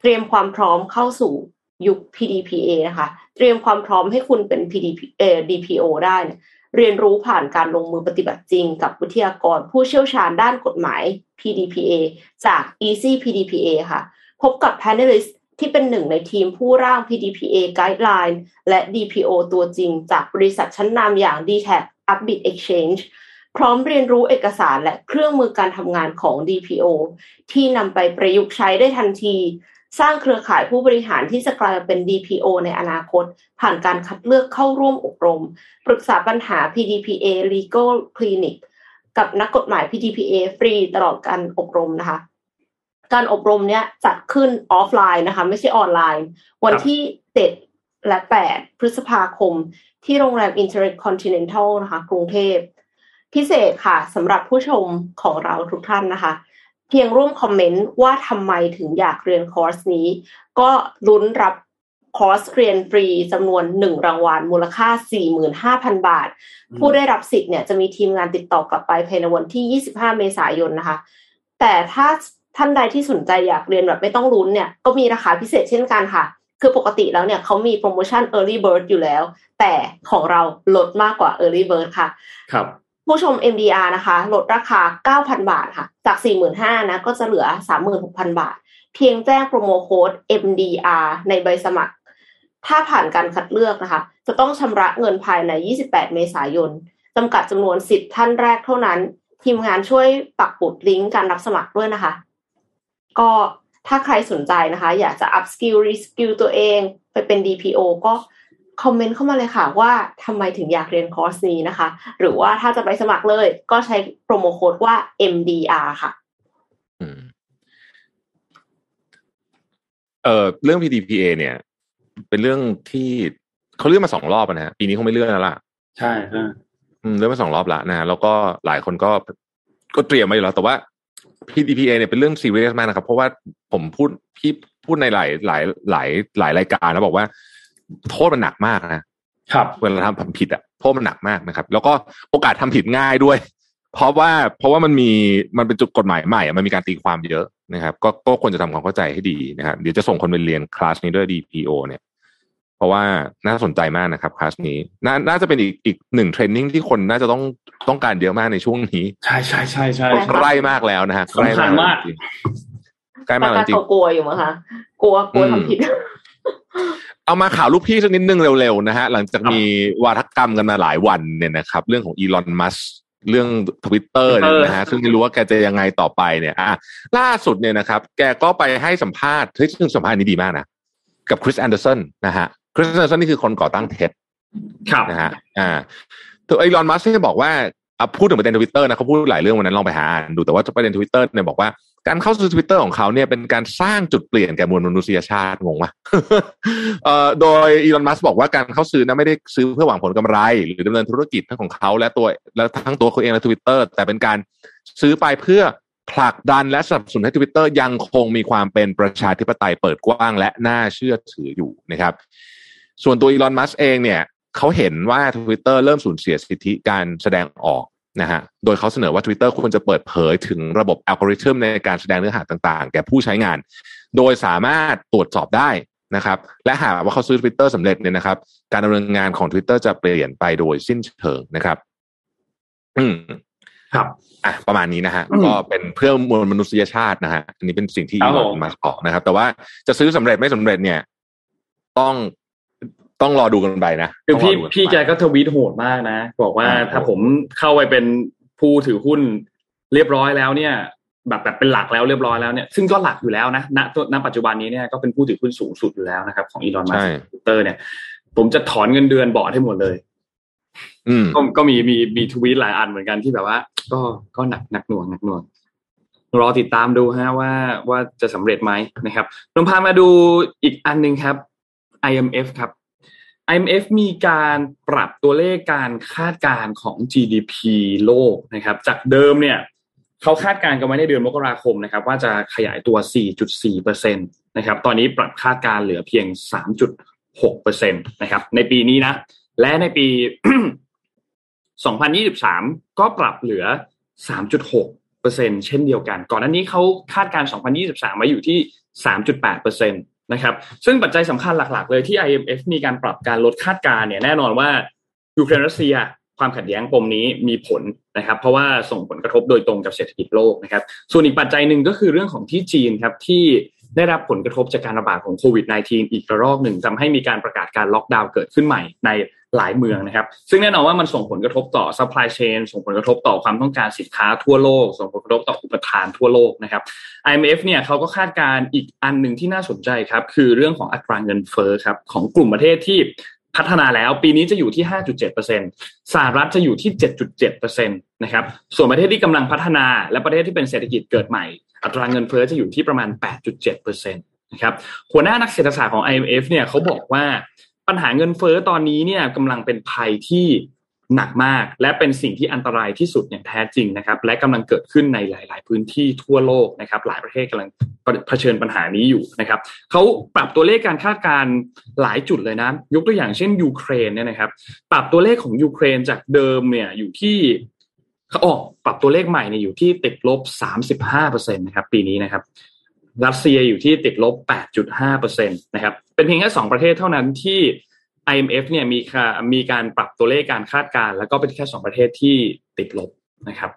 เตรียมความพร้อมเข้าสู่ยุค PDPA นะคะ เตรียมความพร้อมให้คุณเป็น PDP เอ่อ DPO ได้เนี่ย เรียนรู้ผ่านการลงมือปฏิบัติจริง กับวิทยากรผู้เชี่ยวชาญด้านกฎหมาย PDPA จาก Easy PDPA ค่ะ พบกับ panelist ที่เป็นหนึ่งในทีมผู้ร่าง PDPA Guideline และ DPO ตัวจริง จากบริษัทชั้นนำอย่าง d t a c Upbit Exchange พร้อมเรียนรู้เอกสารและเครื่องมือการทำงานของ DPO ที่นำไปประยุกต์ใช้ได้ทันที สร้างเครือข่ายผู้บริหารที่จะกลายเป็น DPO ในอนาคต ผ่านการคัดเลือกเข้าร่วมอบรม ปรึกษาปัญหา PDPA Legal Clinic กับนักกฎหมาย PDPA ฟรีตลอดการอบรมนะคะ การอบรมเนี้ยจัดขึ้นออฟไลน์นะคะ ไม่ใช่ออนไลน์ วันที่เจ็ดและแปดพฤษภาคม ที่โรงแรม Intercontinental นะคะ กรุงเทพ พิเศษค่ะสำหรับผู้ชมของเราทุกท่านนะคะ เพียงร่วมคอมเมนต์ว่าทำไมถึงอยากเรียนคอร์สนี้ ก็ลุ้นรับคอร์สเรียนฟรีจำนวนหนึ่งรางวัลมูลค่า 45,000 บาท ผู้ได้รับสิทธิ์เนี่ยจะมีทีมงานติดต่อกลับไปภายในวันที่ 25 เมษายนนะคะ แต่ถ้าท่านใดที่สนใจอยากเรียนแบบไม่ต้องลุ้นเนี่ยก็มีราคาพิเศษเช่นกันค่ะ คือปกติแล้วเนี่ยเขามีโปรโมชั่น Early Bird อยู่แล้ว แต่ของเราลดมากกว่า Early Bird ค่ะ ครับ ผู้ชม MDR นะคะ ลดราคา 9,000 บาทค่ะ จาก 45,000นะก็จะเหลือ 36,000 บาท เพียงแจ้งโปรโมโค้ด MDR ในใบสมัคร ถ้าผ่านการคัดเลือกนะคะ จะต้องชำระเงินภายใน 28 เมษายนจำกัดจำนวนสิทธิ์ท่านแรกเท่านั้น ทีมงานช่วยปักปุดลิงก์การรับสมัครด้วยนะคะ ก็ถ้าใครสนใจนะคะ อยากจะ up skill re skill ตัวเอง ไปเป็น DPO ก็ คอมเมนต์เข้ามาเลยค่ะว่าทำไมถึงอยากเรียนคอร์สนี้นะคะ หรือว่าถ้าจะไปสมัครเลย ก็ใช้โปรโมโค้ดว่า MDR ค่ะอืมเอ่อเรื่อง PDPA เนี่ย เป็นเรื่องที่เขาเลื่อนมาสองรอบนะฮะปีนี้คงไม่เลื่อนแล้วล่ะ ใช่ใช่อืมเลื่อนมาสองรอบแล้วนะแล้วก็หลายคนก็ก็เตรียมมาอยู่แล้ว แต่ว่า PDPA เนี่ยเป็นเรื่องซีเรียสมากนะครับ เพราะว่าผมพูดพี่พูดในหลายหลายหลายหลายรายการนะบอกว่า โทษมันหนักมากนะครับเวลาทำผิดอะโทษมันหนักมากนะครับ แล้วก็โอกาสทำผิดง่ายด้วย เพราะว่าเพราะว่ามันมีมันเป็นจุดกฎหมายใหม่อะมันมีการตีความเยอะนะครับ ก็ก็ควรจะทำความเข้าใจให้ดีนะครับเดี๋ยวจะส่งคนไปเรียนคลาสนี้ด้วย DPO เนี่ย เพราะว่าน่าสนใจมากนะครับคลาสนี้น่าน่าจะเป็นอีกอีกหนึ่งเทรนนิ่งที่คนน่าจะต้องต้องการเยอะมากในช่วงนี้ ใช่ใช่ใช่ใช่ใช่ใกล้มากแล้วนะฮะใกล้สำคัญมากจริงๆใกล้มากแต่แล้วจริงเขากลัวอยู่มั้งคะกลัวกลัวอืมทำผิด เอามาข่าวลูกพี่สักนิดนึงเร็วๆนะฮะหลังจากมีวาทกรรมกันมาหลายวันเนี่ยนะครับ เรื่องของอีลอนมัสก์เรื่องทวิตเตอร์เนี่ยนะฮะซึ่งไม่รู้ว่าแกจะยังไงต่อไปเนี่ย อะล่าสุดเนี่ยนะครับ แกก็ไปให้สัมภาษณ์เฮ้ยซึ่งสัมภาษณ์นี้ดีมากนะ กับคริสแอนเดอร์สันนะฮะคริสแอนเดอร์สันนี่คือคนก่อตั้ง TED ครับนะฮะอ่าตัวอีลอนมัสก์เนี่ยบอกว่าอะพูดถึงประเด็นทวิตเตอร์นะเขาพูดหลายเรื่องวันนั้นลองไปหาอ่านดูแต่ว่าประเด็นทวิตเตอร์เนี่ยบอกว่า การเข้าสู่ทวิตเตอร์ของเขาเนี่ยเป็นการสร้างจุดเปลี่ยนแก่มวลมนุษยชาติงงวะโดยอีลอนมัสก์บอกว่าการเข้าซื้อนะไม่ได้ซื้อเพื่อหวังผลกำไร หรือดำเนินธุรกิจทั้งของเขาและตัวและทั้งตัวเขาเองและทวิตเตอร์แต่เป็นการซื้อไปเพื่อผลักดันและสนับสนุนให้ทวิตเตอร์ยังคงมีความเป็นประชาธิปไตยเปิดกว้างและน่าเชื่อถืออยู่นะครับ ส่วนตัวอีลอนมัสเองเนี่ยเขาเห็นว่า Twitter เริ่มสูญเสียสิทธิการแสดงออก นะฮะ โดยเขาเสนอว่า Twitter ควรจะเปิดเผยถึงระบบอัลกอริทึมในการแสดงเนื้อหาต่างๆ แก่ผู้ใช้งาน โดยสามารถตรวจสอบได้นะครับ และหากว่าเขาซื้อ Twitter สำเร็จเนี่ยนะครับ การดำเนินงานของ Twitter จะเปลี่ยนไปโดยสิ้นเชิงนะครับ อืมครับ อะ ประมาณนี้นะฮะอืมก็เป็นเพื่อมวลมนุษยชาตินะฮะ อันนี้เป็นสิ่งที่ครัอีบลอผมนมัสก์บอกนะครับ แต่ว่าจะซื้อสำเร็จไม่สำเร็จเนี่ย ต้อง ต้องรอดูกันไปนะคือพี่ต้องรดูนไปพี่แกก็ทวีตโหดมากนะ บอกว่าอ่าถ้าผมเข้าไปเป็นผู้ถือหุ้นเรียบร้อยแล้วเนี่ย แบบแบบเป็นหลักแล้วเรียบร้อยแล้วเนี่ยซึ่งก็หลักอยู่แล้วนะณตัวณปัจจุบันนี้เนี่ยก็เป็นผู้ถือหุ้นสูงสุดอยู่แล้วนะครับ ของอีลอนมัสใช่ก์ทวิตเตอร์เนี่ย ผมจะถอนเงินเดือนบอร์ดให้หมดเลยอืมก็ก็มีมีมีทวีตหลายอันเหมือนกันที่แบบว่า ก็ก็หนักหนักหน่วงหนักหน่วงรอติดตามดูฮะว่าว่าจะสำเร็จไหมนะครับลองพามาดูอีกอันหนึ่งครับ IMF ครับ IMF มีการปรับตัวเลขการคาดการณ์ของ GDP โลกนะครับ จากเดิมเนี่ยเขาคาดการณ์กันไว้ในเดือนมกราคมนะครับ ว่าจะขยายตัว 4.4%นะครับ ตอนนี้ปรับคาดการณ์เหลือเพียง 3.6%นะครับ ในปีนี้นะ และในปี 2023 ก็ปรับเหลือ 3.6เปอร์เซ็นเช่นเดียวกัน ก่อนหน้านี้เขาคาดการณ์ 2023ไว้อยู่ที่ 3.8เปอร์เซ็นต นะครับ ซึ่งปัจจัยสำคัญหลัก ๆ เลยที่ IMF มีการปรับการลดคาดการณ์เนี่ยแน่นอนว่ายูเครนรัสเซียความขัดแย้งปมนี้มีผลนะครับ เพราะว่าส่งผลกระทบโดยตรงกับเศรษฐกิจโลกนะครับ ส่วนอีกปัจจัยหนึ่งก็คือเรื่องของที่จีนครับที่ได้รับผลกระทบจากการระบาดของโควิด -19 อีกระลอกหนึ่งทำให้มีการประกาศการล็อกดาวน์เกิดขึ้นใหม่ใน หลายเมืองนะครับ ซึ่งแน่นอนว่ามันส่งผลกระทบต่อ supply chain ส่งผลกระทบต่อความต้องการสินค้าทั่วโลก ส่งผลกระทบต่ออุปทานทั่วโลกนะครับ IMF เนี่ยเขาก็คาดการณ์อีกอันหนึ่งที่น่าสนใจครับ คือเรื่องของอัตราเงินเฟ้อครับของกลุ่มประเทศที่พัฒนาแล้วปีนี้จะอยู่ที่ 5.7%สหรัฐจะอยู่ที่ 7.7%นะครับ ส่วนประเทศที่กำลังพัฒนา และประเทศที่เป็นเศรษฐกิจเกิดใหม่ อัตราเงินเฟ้อจะอยู่ที่ประมาณ 8.7%นะครับ หัวหน้านักเศรษฐศาสตร์ของ IMF เนี่ยเขาบอกว่า ปัญหาเงินเฟ้อตอนนี้เนี่ยกำลังเป็นภัยที่หนักมาก และเป็นสิ่งที่อันตรายที่สุดอย่างแท้จริงนะครับ และกำลังเกิดขึ้นในหลาย ๆ พื้นที่ทั่วโลกนะครับ หลายประเทศกำลังเผชิญปัญหานี้อยู่นะครับเขาปรับตัวเลขการคาดการณ์หลายจุดเลยนะยกตัวอย่างเช่นยูเครนเนี่ยนะครับ ปรับตัวเลขของยูเครนจากเดิมเนี่ยอยู่ที่เขาออกปรับตัวเลขใหม่เนี่ยอยู่ที่ติดลบ 35%นะครับปีนี้นะครับ รัสเซียอยู่ที่ติดลบ 8.5%นะครับ เป็นเพียงแค่สองประเทศเท่านั้นที่ IMF เนี่ยมีค่ามีการปรับตัวเลขการคาดการณ์แล้วก็เป็นแค่สองประเทศที่ติดลบนะครับ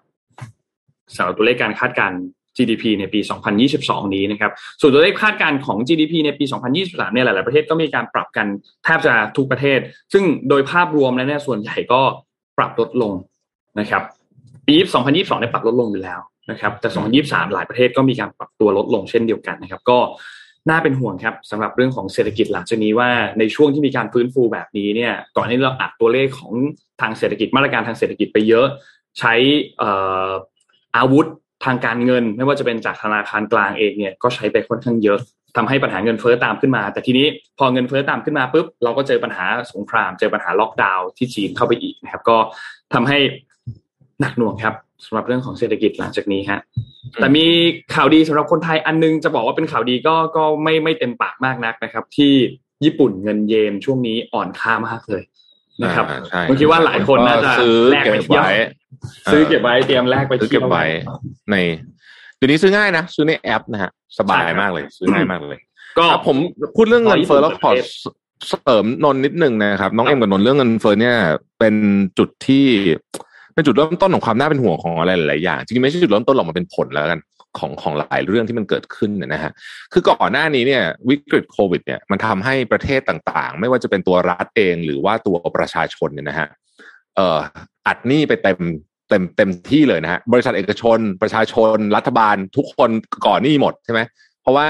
สำหรับตัวเลขการคาดการณ์ GDP ในปี 2022 นี้นะครับ ส่วนตัวเลขคาดการณ์ของ GDP ในปี 2023 เนี่ยหลาย ๆ ประเทศก็มีการปรับกันแทบจะทุกประเทศ ซึ่งโดยภาพรวมแล้วเนี่ยส่วนใหญ่ก็ปรับลดลงนะครับ ปี 2022เนี่ยปรับลดลงอยู่แล้ว นะครับแต่ 2023 หลายประเทศก็มีการปรับตัวลดลงเช่นเดียวกันนะครับ ก็น่าเป็นห่วงครับสำหรับเรื่องของเศรษฐกิจหลังจากนี้ว่าในช่วงที่มีการฟื้นฟูแบบนี้เนี่ยก่อนที่เราอัดตัวเลขของทางเศรษฐกิจมาตรการทางเศรษฐกิจไปเยอะ ใช้เอ่ออาวุธทางการเงิน ไม่ว่าจะเป็นจากธนาคารกลางเองเนี่ยก็ใช้ไปค่อนข้างเยอะทำให้ปัญหาเงินเฟ้อตามขึ้นมา แต่ทีนี้พอเงินเฟ้อตามขึ้นมาปุ๊บเราก็เจอปัญหาสงคราม เจอปัญหาล็อกดาวน์ที่จีนเข้าไปอีกนะครับ ก็ทำให้หนักหน่วงครับ สำหรับเรื่องของเศรษฐกิจหลังจากนี้ฮะแต่มีข่าวดีสำหรับคนไทยอันนึงจะบอกว่าเป็นข่าวดีก็ก็ไม่ไม่เต็มปากมากนักนะครับ ที่ญี่ปุ่นเงินเยนช่วงนี้อ่อนค่ามากเลยนะครับอ่าใช่ผมคิดว่าหลายคนน่าจะซื้อแลกเก็ไปบเที่ยวไว้ซื้อเก็บไว้เตรียมแลกไปซื้อเที่เก็ยวบไว้ในเดี๋ยวนี้ซื้อง่ายนะซื้อในแอปนะฮะสบายใช่ครับมากเลย ซื้อง่ายมากเลย ก็ครับผมพูดเรื่องเงินเฟ้อแล้วขอขอญี่ปุ่นเสริมนนท์นิดนึงนะครับ น้องเอ็มกับนนท์เรื่องเงินเฟ้อเนี่ย เป็นจุดที่ เป็นจุดเริ่มต้นของความน่าเป็นห่วงของอะไรหลายๆอย่างจริงๆไม่ใช่จุดเริ่มต้นหรอกมันเป็นผลแล้วกันของของหลายเรื่องที่มันเกิดขึ้นเนี่ยนะฮะคือก่อนหน้านี้เนี่ยวิกฤตโควิดเนี่ยมันทำให้ประเทศต่างๆ ไม่ว่าจะเป็นตัวรัฐเองหรือว่าตัวประชาชนเนี่ยนะฮะเอ่ออัดหนี้ไปเต็มเต็มเต็มที่เลยนะฮะบริษัทเอกชน ประชาชนรัฐบาลทุกคนก่อหนี้หมดใช่ไหมเพราะว่า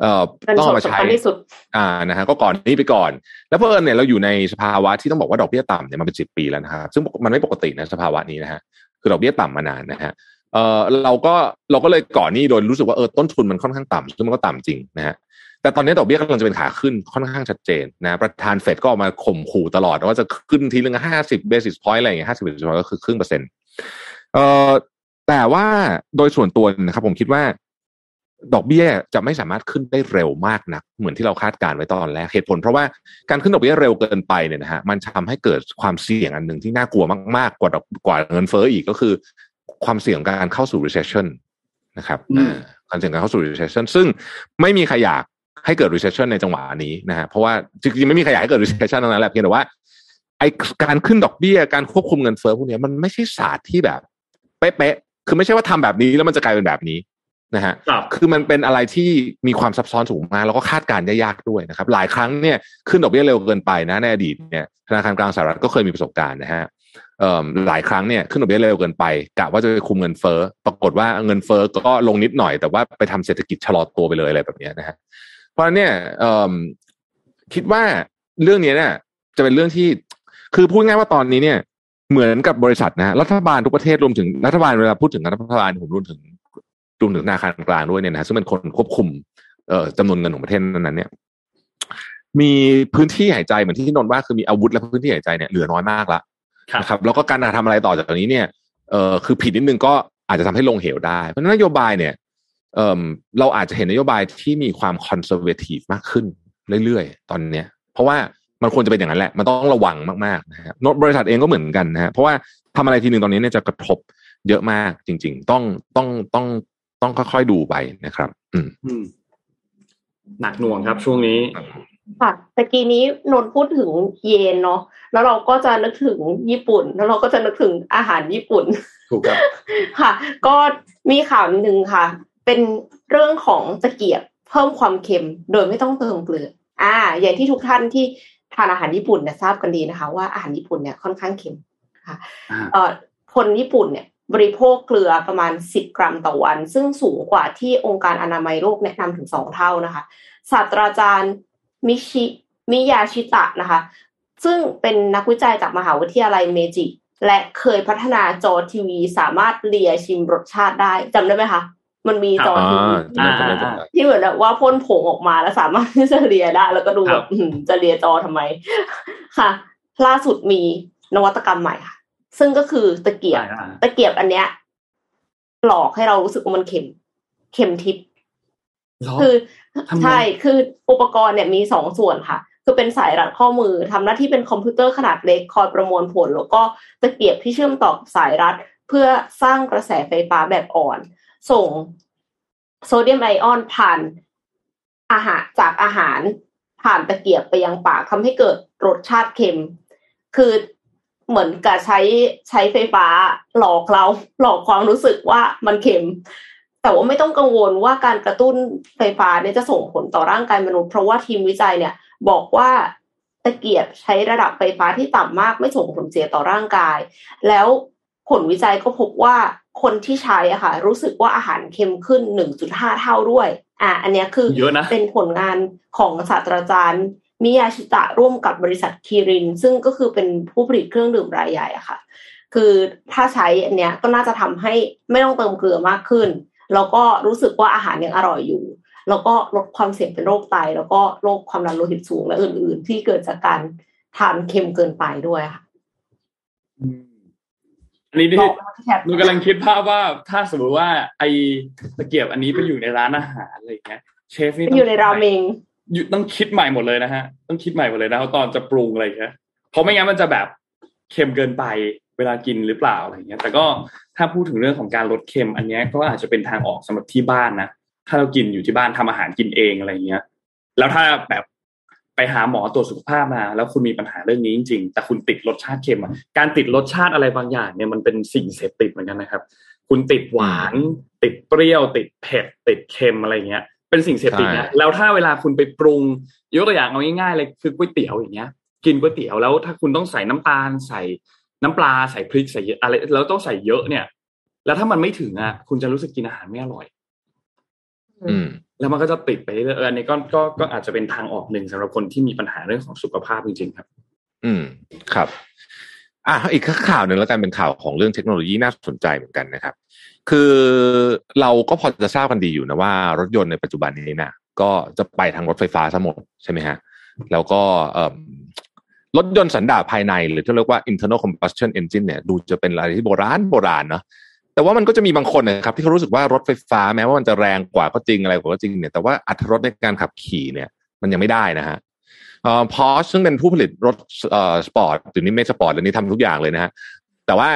เอ่อเงินต้องสดเอามาใช้สำคัญที่สุดอ่านะฮะก็ก่อหนี้ไปก่อน แล้วเพอเอิญเนี่ยเราอยู่ในสภาวะที่ต้องบอกว่าดอกเบี้ยต่ำเนี่ยมันเป็นสิบปีแล้วนะครับซึ่งมันไม่ปกตินะสภาวะนี้นะฮะคือดอกเบี้ยต่ำมานานนะฮะเออเราก็เราก็เลยก่อหนี้โดยรู้สึกว่าเออต้นทุนมันค่อนข้างต่ำซึ่งมันก็ต่ำจริงนะฮะแต่ตอนนี้ดอกเบี้ยกำลังจะเป็นขาขึ้นค่อนข้างชัดเจนนะประธานเฟดก็ออกมาข่มขู่ตลอดว่าจะขึ้นทีละห้าสิบ basis point อะไรอย่างเงี้ยห้าสิบ basis point ก็คือครึ่งเปอร์เซ็นต์เอ่อแต่ว่าโดยส่วนตัวนะครับผมคิดว่า ดอกเบี้ยจะไม่สามารถขึ้นได้เร็วมากนัก เหมือนที่เราคาดการณ์ไว้ตอนแรกเหตุผล เพราะว่าการขึ้นดอกเบี้ยเร็วเกินไปเนี่ยนะฮะมันทำให้เกิดความเสี่ยงอันหนึ่งที่น่ากลัวมาก ๆ กว่าดอกกว่าเงินเฟ้ออีกก็คือ ความเสี่ยงการเข้าสู่ recession นะครับอืมอ่าความเสี่ยงการเข้าสู่ recession ซึ่งไม่มีใครอยากให้เกิด recession ในจังหวะนี้นะฮะเพราะว่าจริงๆไม่มีใครอยากให้เกิด recession ทั้งนั้นแหละเพียงแต่ว่าไอการขึ้นดอกเบี้ยการควบคุมเงินเฟ้อพวกเนี้ยมันไม่ใช่ศาสตร์ที่แบบเป๊ะๆคือไม่ใช่ว่าทำแบบนี้แล้วมันจะกลายเป็นแบบนี้ นะฮะครับคือมันเป็นอะไรที่มีความซับซ้อนสูงมากแล้วก็คาดการณ์ได้ยากด้วยนะครับ หลายครั้งเนี่ยขึ้นดอกเบี้ยเร็วเกินไปนะในอดีตเนี่ยธนาคารกลางสหรัฐก็เคยมีประสบการณ์นะฮะเอ่อหลายครั้งเนี่ยขึ้นดอกเบี้ยเร็วเกินไปกะว่าจะไปคุมเงินเฟ้อปรากฏว่าเงินเฟ้อก็ลงนิดหน่อยแต่ว่าไปทำเศรษฐกิจชะลอตัวไปเลยอะไรแบบเนี้ยนะฮะเพราะฉะนั้นเนี่ยเอ่อคิดว่าเรื่องนี้เนี่ยจะเป็นเรื่องที่คือพูดง่ายว่าตอนนี้เนี่ยเหมือนกับบริษัทนะฮะรัฐบาลทุกประเทศรวมถึงรัฐบาลเวลาพูดถึงรัฐบาลผมรวมถึง รวมถึงธนาคารกลางด้วยเนี่ยนะฮะซึ่งเป็นคนควบคุมเอ่อจำนวนเงินของประเทศนั้นๆเนี่ย มีพื้นที่หายใจเหมือนที่นนท์ว่าคือมีอาวุธและพื้นที่หายใจเนี่ยเหลือน้อยมากละครับนะครับ แล้วก็การทำอะไรต่อจากนี้เนี่ยเอ่อคือผิดนิดนึงก็อาจจะทำให้ลงเหวได้ เพราะฉะนั้นนโยบายเนี่ยเอ่อเราอาจจะเห็นนโยบายที่มีความคอนเซอร์เวทีฟมากขึ้นเรื่อยๆ ตอนเนี้ย เพราะว่ามันควรจะเป็นอย่างนั้นแหละ มันต้องระวังมากๆนะฮะโน้ตบริษัทเองก็เหมือนกันนะฮะเพราะว่าทำอะไรทีหนึ่งตอนนี้เนี่ยจะกระทบเยอะมากจริง ๆ ต้องต้องต้อง ต้องค่อยๆดูไปนะครับอืมอืมหนักหน่วงครับช่วงนี้ค่ะตะกี้นี้นนท์พูดถึงเยนเนาะแล้วเราก็จะนึกถึงญี่ปุ่น แล้วเราก็จะนึกถึงอาหารญี่ปุ่นถูกครับค่ะ ก็มีข่าวหนึ่งค่ะ เป็นเรื่องของตะเกียบเพิ่มความเค็ม โดยไม่ต้องเติมเกลืออ่า อย่างที่ทุกท่านที่ทานอาหารญี่ปุ่นเนี่ยทราบกันดีนะคะ ว่าอาหารญี่ปุ่นเนี่ยค่อนข้างเค็มค่ะอ่าเอ่อคนญี่ปุ่นเนี่ย บริโภคเกลือประมาณ 10 กรัมต่อวัน ซึ่งสูงกว่าที่องค์การอนามัยโลกแนะนำถึง 2 เท่านะคะศาสตราจารย์มิชิมิยาชิตะนะคะ ซึ่งเป็นนักวิจัยจากมหาวิทยาลัยเมจิ และเคยพัฒนาจอทีวี สามารถเลียชิมรสชาติได้จำได้ไหมคะมันมีจอทีวีอ่าจำได้จำได้ที่เหมือนแบบว่าพ่นผงออกมาแล้วสามารถที่จะเลียได้ แล้วก็ดูคแบรับบอื้อหือจะเลียจอทำไม ค่ะ ล่าสุดมีนวัตกรรมใหม่ค่ะ ซึ่งก็คือตะเกียบอ่าตะเกียบอันเนี้ย หลอกให้เรารู้สึกว่ามันเค็ม เค็มทิพย์เหรอคือทำไมใช่คืออุปกรณ์เนี่ยมีสองส่วนค่ะ คือเป็นสายรัดข้อมือทำหน้าที่เป็นคอมพิวเตอร์ขนาดเล็กคอยประมวลผล แล้วก็ตะเกียบที่เชื่อมต่อกับสายรัดเพื่อสร้างกระแสไฟฟ้าแบบอ่อน ส่งโซเดียมไอออนผ่านอาหารจากอาหารผ่านตะเกียบไปยังปากทำให้เกิดรสชาติเค็ม คือ เหมือนกับใช้ใช้ไฟฟ้าหลอกเราหลอกความรู้สึกว่ามันเค็ม แต่ว่าไม่ต้องกังวลว่าการกระตุ้นไฟฟ้าเนี่ยจะส่งผลต่อร่างกายมนุษย์ เพราะว่าทีมวิจัยเนี่ย บอกว่าตะเกียบใช้ระดับไฟฟ้าที่ต่ำมากไม่ส่งผลเสียต่อร่างกาย แล้วผลวิจัยก็พบว่าคนที่ใช้อะค่ะ รู้สึกว่าอาหารเค็มขึ้น 1.5 เท่าด้วย อะอันเนี้ยคือเยอะนะเป็นผลงานของศาสตราจารย์ มิยาชิตะร่วมกับบริษัทคีริน ซึ่งก็คือเป็นผู้ผลิตเครื่องดื่มรายใหญ่อะค่ะ คือถ้าใช้อันเนี้ยก็น่าจะทำให้ไม่ต้องเติมเกลือมากขึ้น แล้วก็รู้สึกว่าอาหารยังอร่อยอยู่ แล้วก็ลดความเสี่ยงเป็นโรคไต แล้วก็โรคความดันโลหิตสูงและอื่น ๆ ที่เกิดจากการทานเค็มเกินไปด้วยค่ะอืมอันนี้ที่บอกว่าแทบหนูกำลังคิดภาพว่าถ้าสมมติว่าไอตะเกียบอันนี้ไปอยู่ในร้านอาหารอะไรอย่างเงี้ย เชฟนี่มันต้งอยู่ในราเมง ยู่ต้องคิดใหม่หมดเลยนะฮะ ต้องคิดใหม่หมดเลยนะตอนจะปรุงอะไรเงี้ยเพราะไม่งั้นมันจะแบบเค็มเกินไปเวลากินหรือเปล่าอะไรเงี้ย แต่ก็ถ้าพูดถึงเรื่องของการลดเค็ม อันเนี้ยก็อาจจะเป็นทางออกสำหรับที่บ้านนะถ้าเรากินอยู่ที่บ้านทำอาหารกินเองอะไรเงี้ย แล้วถ้าแบบไปหาหมอตรวจสุขภาพมา แล้วคุณมีปัญหาเรื่องนี้จริงๆ แต่คุณติดรสชาติเค็มอะการติดรสชาติอะไรบางอย่างเนี่ยมันเป็นสิ่งเสพติดเหมือนกันนะครับ คุณติดหวาน ติดเปรี้ยว ติดเผ็ดติดเค็มอะไรเงี้ย เป็นสิ่งเสพติดนะใช่แล้วถ้าเวลาคุณไปปรุงยกตัวอย่างเอาง่ายๆเลยคือก๋วยเตี๋ยวอย่างเงี้ย กินก๋วยเตี๋ยวแล้วถ้าคุณต้องใส่น้ำตาลใส่น้ำปลาใส่พริกใส่อะไรแล้วต้องใส่เยอะเนี่ย แล้วถ้ามันไม่ถึงอะคุณจะรู้สึกกินอาหารไม่อร่อย อืมแล้วมันก็จะติดไปเรื่อยๆอันนี้ก็ก็ก็อาจจะเป็นทางออกหนึ่งสำหรับคนที่มีปัญหาเรื่องของสุขภาพจริงๆครับ อืมครับ อะอีกข่าวหนึ่งแล้วกันเป็นข่าวของเรื่องเทคโนโลยีน่าสนใจเหมือนกันนะครับ คือเราก็พอจะทราบกันดีอยู่นะว่า รถยนต์ในปัจจุบันนี้นะก็จะไปทางรถไฟฟ้าทั้งหมดใช่ไหมฮะ แล้วก็รถยนต์สันดาปภายในหรือที่เรียกว่า internal combustion engine เนี่ยดูจะเป็นอะไรที่โบราณโบราณเนาะแต่ว่ามันก็จะมีบางคนนะครับที่เขารู้สึกว่ารถไฟฟ้าแม้ว่ามันจะแรงกว่าก็จริงอะไรกว่าก็จริงเนี่ยแต่ว่าอรรถรสในการขับขี่เนี่ย มันยังไม่ได้นะฮะเอ่อพอซึ่งเป็นผู้ผลิตรถเอ่อสปอร์ตหรือนี่ไม่สปอร์ตอันนี้ทำทุกอย่างเลยนะฮะแต่ว่า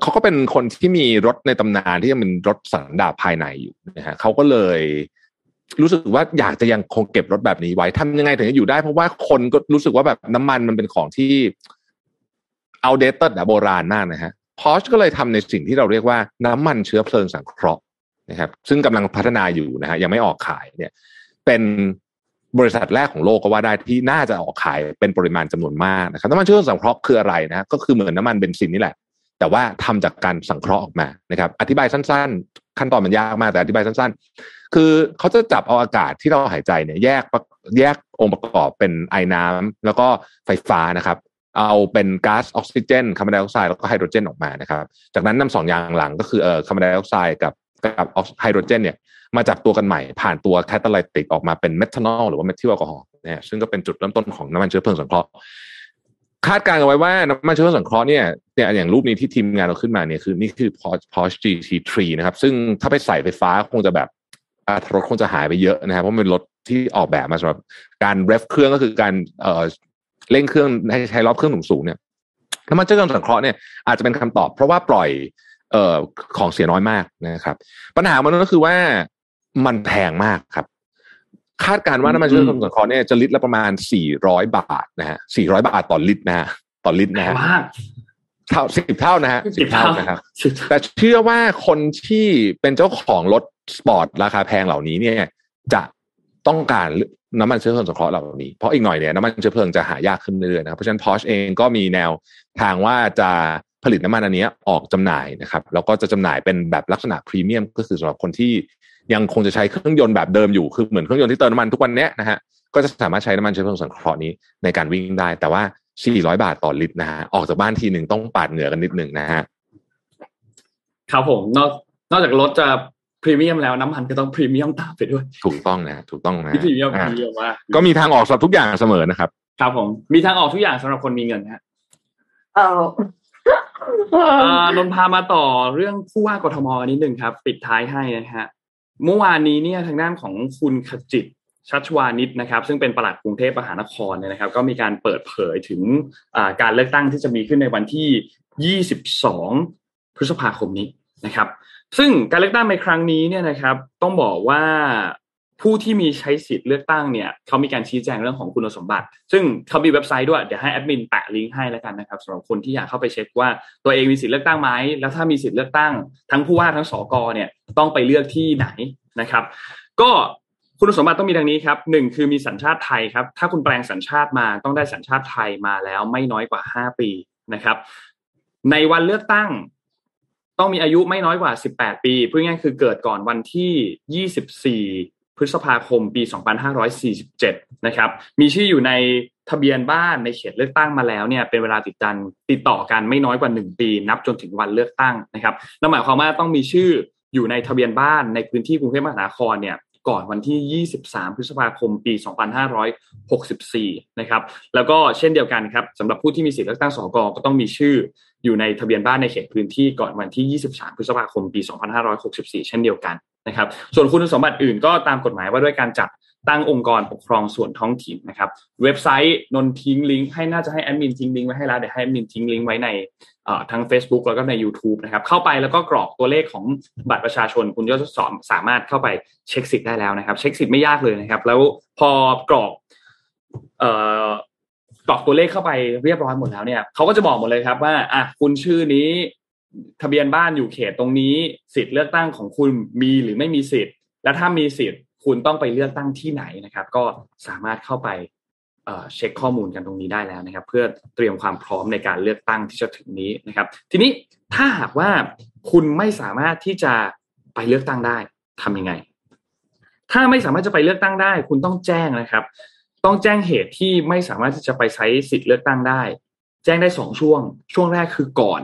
เขาก็เป็นคนที่มีรถในตำนานที่ยังเป็นรถสันดาปภายในอยู่นะฮะเขาก็เลยรู้สึกว่าอยากจะยังคงเก็บรถแบบนี้ไว้ทำยังไงถึงจะอยู่ได้ เพราะว่าคนก็รู้สึกว่าแบบน้ำมันมันเป็นของที่เอาเดตเตอร์โบราณมากนะฮะพอชก็เลยทำในสิ่งที่เราเรียกว่าน้ำมันเชื้อเพลิงสังเคราะห์นะครับ ซึ่งกำลังพัฒนาอยู่นะฮะยังไม่ออกขายเนี่ย เป็นบริษัทแรกของโลกก็ว่าได้ที่น่าจะออกขายเป็นปริมาณจำนวนมากนะครับน้ำมันเชื้อเพลิงสังเคราะห์คืออะไรนะก็คือเหมือนน้ามันเบนซินนี่แหละ แต่ว่าทำจากการสังเคราะห์ออกมานะครับ อธิบายสั้น ๆ ขั้นตอนมันยากมากแต่อธิบายสั้น ๆ คือเขาจะจับเอาอากาศที่เราหายใจเนี่ยแยกแยกองค์ประกอบเป็นไอน้ำแล้วก็ไฟฟ้านะครับ เอาเป็นก๊าซออกซิเจนคาร์บอนไดออกไซด์แล้วก็ไฮโดรเจนออกมานะครับ จากนั้นนำสองอย่างหลังก็คือเอ่อคาร์บอนไดออกไซด์กับกับไฮโดรเจนเนี่ยมาจับตัวกันใหม่ผ่านตัว catalytic ออกมาเป็นเมทานอลหรือว่าเมทิลแอลกอฮอล์นะซึ่งก็เป็นจุดเริ่มต้นของน้ำมันเชื้อเพลิงสังเคราะห์ คาดการณ์เอาไว้ว่าน้ำมันเชื้อเพลิงสังเคราะห์เนี่ยเนี่ยอย่างรูปนี้ที่ทีมงานเราขึ้นมาเนี่ยคือนี่คือ Porsche GT3 นะครับ ซึ่งถ้าไปใส่ไฟฟ้าคงจะแบบรถคงจะหายไปเยอะนะครับเพราะเป็นรถที่ออกแบบมาสำหรับการเรฟเครื่องก็คือการเอ่อเร่งเครื่องให้ใช้รอบเครื่องสูงๆเนี่ยน้ำมันเชื้อเพลิงสังเคราะห์เนี่ยอาจจะเป็นคำตอบ เพราะว่าปล่อยเอ่อของเสียน้อยมากนะครับ ปัญหามันก็คือว่ามันแพงมากครับ คาดการว่าน้ำมันเชื้อเพลิงสังเคราะห์เนี่ยจะลิตรละประมาณ 400 บาทนะฮะ 400 บาทต่อลิตรนะฮะต่อลิตรนะฮะมากเท่าสิบเท่านะฮะสิสิบบเท่าเท่านะครับ แต่เชื่อว่าคนที่เป็นเจ้าของรถสปอร์ตราคาแพงเหล่านี้เนี่ย จะต้องการน้ำมันเชื้อเพลิงสังเคราะห์เหล่านี้ เพราะอีกหน่อยเนี่ยน้ำมันเชื้อเพลิงจะหายากขึ้นเรื่อยๆนะครับ เพราะฉะนั้น Porsche เองก็มีแนวทางว่าจะผลิตน้ำมันอันนี้ออกจำหน่ายนะครับ แล้วก็จะจำหน่ายเป็นแบบลักษณะพรีเมียมก็คือสำหรับคนที่ ยังคงจะใช้เครื่องยนต์แบบเดิมอยู่คือเหมือนเครื่องยนต์ที่เติมน้ำมันทุกวันเนี้ยนะฮะก็จะสามารถใช้น้ำมันเชื้อเพลิงสังเคราะห์นี้ในการวิ่งได้ แต่ว่า 400 บาทต่อลิตรนะฮะออกจากบ้านทีหนึ่งต้องปาดเหงื่อกันนิดหนึ่งนะฮะครับผมนอกนอกจากรถจะพรีเมียมแล้วน้ำมันก็ต้องพรีเมียมตามไปด้วย ถูกต้องนะฮะถูกต้องนะฮะที่พรีเมียมพอะรีเมียมมากก็มีทางออกสำหรับทุกอย่างเสมอนะครับ ครับผมมีทางออกทุกอย่างสำหรับคนมีเงินฮะเออเอ่อนนท์พามาต่อเรื่องผู้ว่ากทมนิดหนึ่งครับ ปิดท้ายให้นะฮะ เมื่อวานนี้เนี่ยทางด้านของคุณขจิตชัชวานิชนะครับ ซึ่งเป็นประหลัดกรุงเทพมหานครเนี่ยนะครับ ก็มีการเปิดเผยถึงการเลือกตั้งที่จะมีขึ้นในวันที่ 22 พฤษภาคมนี้นะครับ ซึ่งการเลือกตั้งในครั้งนี้เนี่ยนะครับ ต้องบอกว่า ผู้ที่มีใช้สิทธิ์เลือกตั้งเนี่ยเขามีการชี้แจงเรื่องของคุณสมบัติ ซึ่งเขามีเว็บไซต์ด้วยเดี๋ยวให้แอดมินแปะลิงก์ให้แล้วกันนะครับสำหรับคนที่อยากเข้าไปเช็คว่าตัวเองมีสิทธิ์เลือกตั้งไหมแล้วถ้ามีสิทธิ์เลือกตั้ง ทั้งผู้ว่าทั้งสกเนี่ยต้องไปเลือกที่ไหนนะครับ ก็คุณสมบัติต้องมีดังนี้ครับหนึ่งคือมีสัญชาติไทยครับ ถ้าคุณแปลงสัญชาติมาต้องได้สัญชาติไทยมาแล้วไม่น้อยกว่าห้าปีนะครับ ในวันเลือกตั้งต้องมีอายุไม่น้อยกว่า 18 ปีพูดง่ายคือเกิดก่อนวันที่ 24 พฤษภาคมปี 2547 นะครับ มีชื่ออยู่ในทะเบียนบ้านในเขตเลือกตั้งมาแล้วเนี่ยเป็นเวลาติดกันติดต่อกันไม่น้อยกว่า 1 ปี นับจนถึงวันเลือกตั้งนะครับนั่นหมายความว่าต้องมีชื่ออยู่ในทะเบียนบ้านในพื้นที่กรุงเทพมหานครเนี่ย ก่อนวันที่ 23 พฤษภาคม ปี 2564 นะครับ แล้วก็เช่นเดียวกันครับสำหรับผู้ที่มีสิทธิเลือกตั้งสกก็ต้องมีชื่ออยู่ในทะเบียนบ้านในเขตพื้นที่ก่อนวันที่ 23 พฤษภาคม ปี 2564 เช่นเดียวกันนะครับ ส่วนคุณสมบัติอื่นก็ตามกฎหมายว่าด้วยการจัด ตั้งองค์กรปกครองส่วนท้องถิ่นนะครับ เว็บไซต์นนทิ้งลิงก์ให้น่าจะให้แอดมินทิ้งลิงก์ไว้ให้แล้วเดี๋ยวให้แอดมินทิ้งลิงก์ไว้ในทั้ง Facebook แล้วก็ใน YouTube นะครับ เข้าไปแล้วก็กรอกตัวเลขของบัตรประชาชน คุณก็จะสามสามารถเข้าไปเช็คสิทธิ์ได้แล้วนะครับ เช็คสิทธิ์ไม่ยากเลยนะครับ แล้วพอกรอกเอ่อกรอกตัวเลขเข้าไปเรียบร้อยหมดแล้วเนี่ยเขาก็จะบอกหมดเลยครับว่าอะคุณชื่อนี้ทะเบียนบ้านอยู่เขตตรงนี้ สิทธิ์เลือกตั้งของคุณมีหรือไม่มีสิทธิ์ และถ้ามีสิทธิ์ คุณต้องไปเลือกตั้งที่ไหนนะครับ ก็สามารถเข้าไปเช็คข้อมูลกันตรงนี้ได้แล้วนะครับ เพื่อเตรียมความพร้อมในการเลือกตั้งที่จะถึงนี้นะครับ ทีนี้ถ้าหากว่าคุณไม่สามารถที่จะไปเลือกตั้งได้ทำยังไง ถ้าไม่สามารถจะไปเลือกตั้งได้ คุณต้องแจ้งนะครับ ต้องแจ้งเหตุที่ไม่สามารถที่จะไปใช้สิทธิ์เลือกตั้งได้ แจ้งได้สองช่วง ช่วงแรกคือก่อน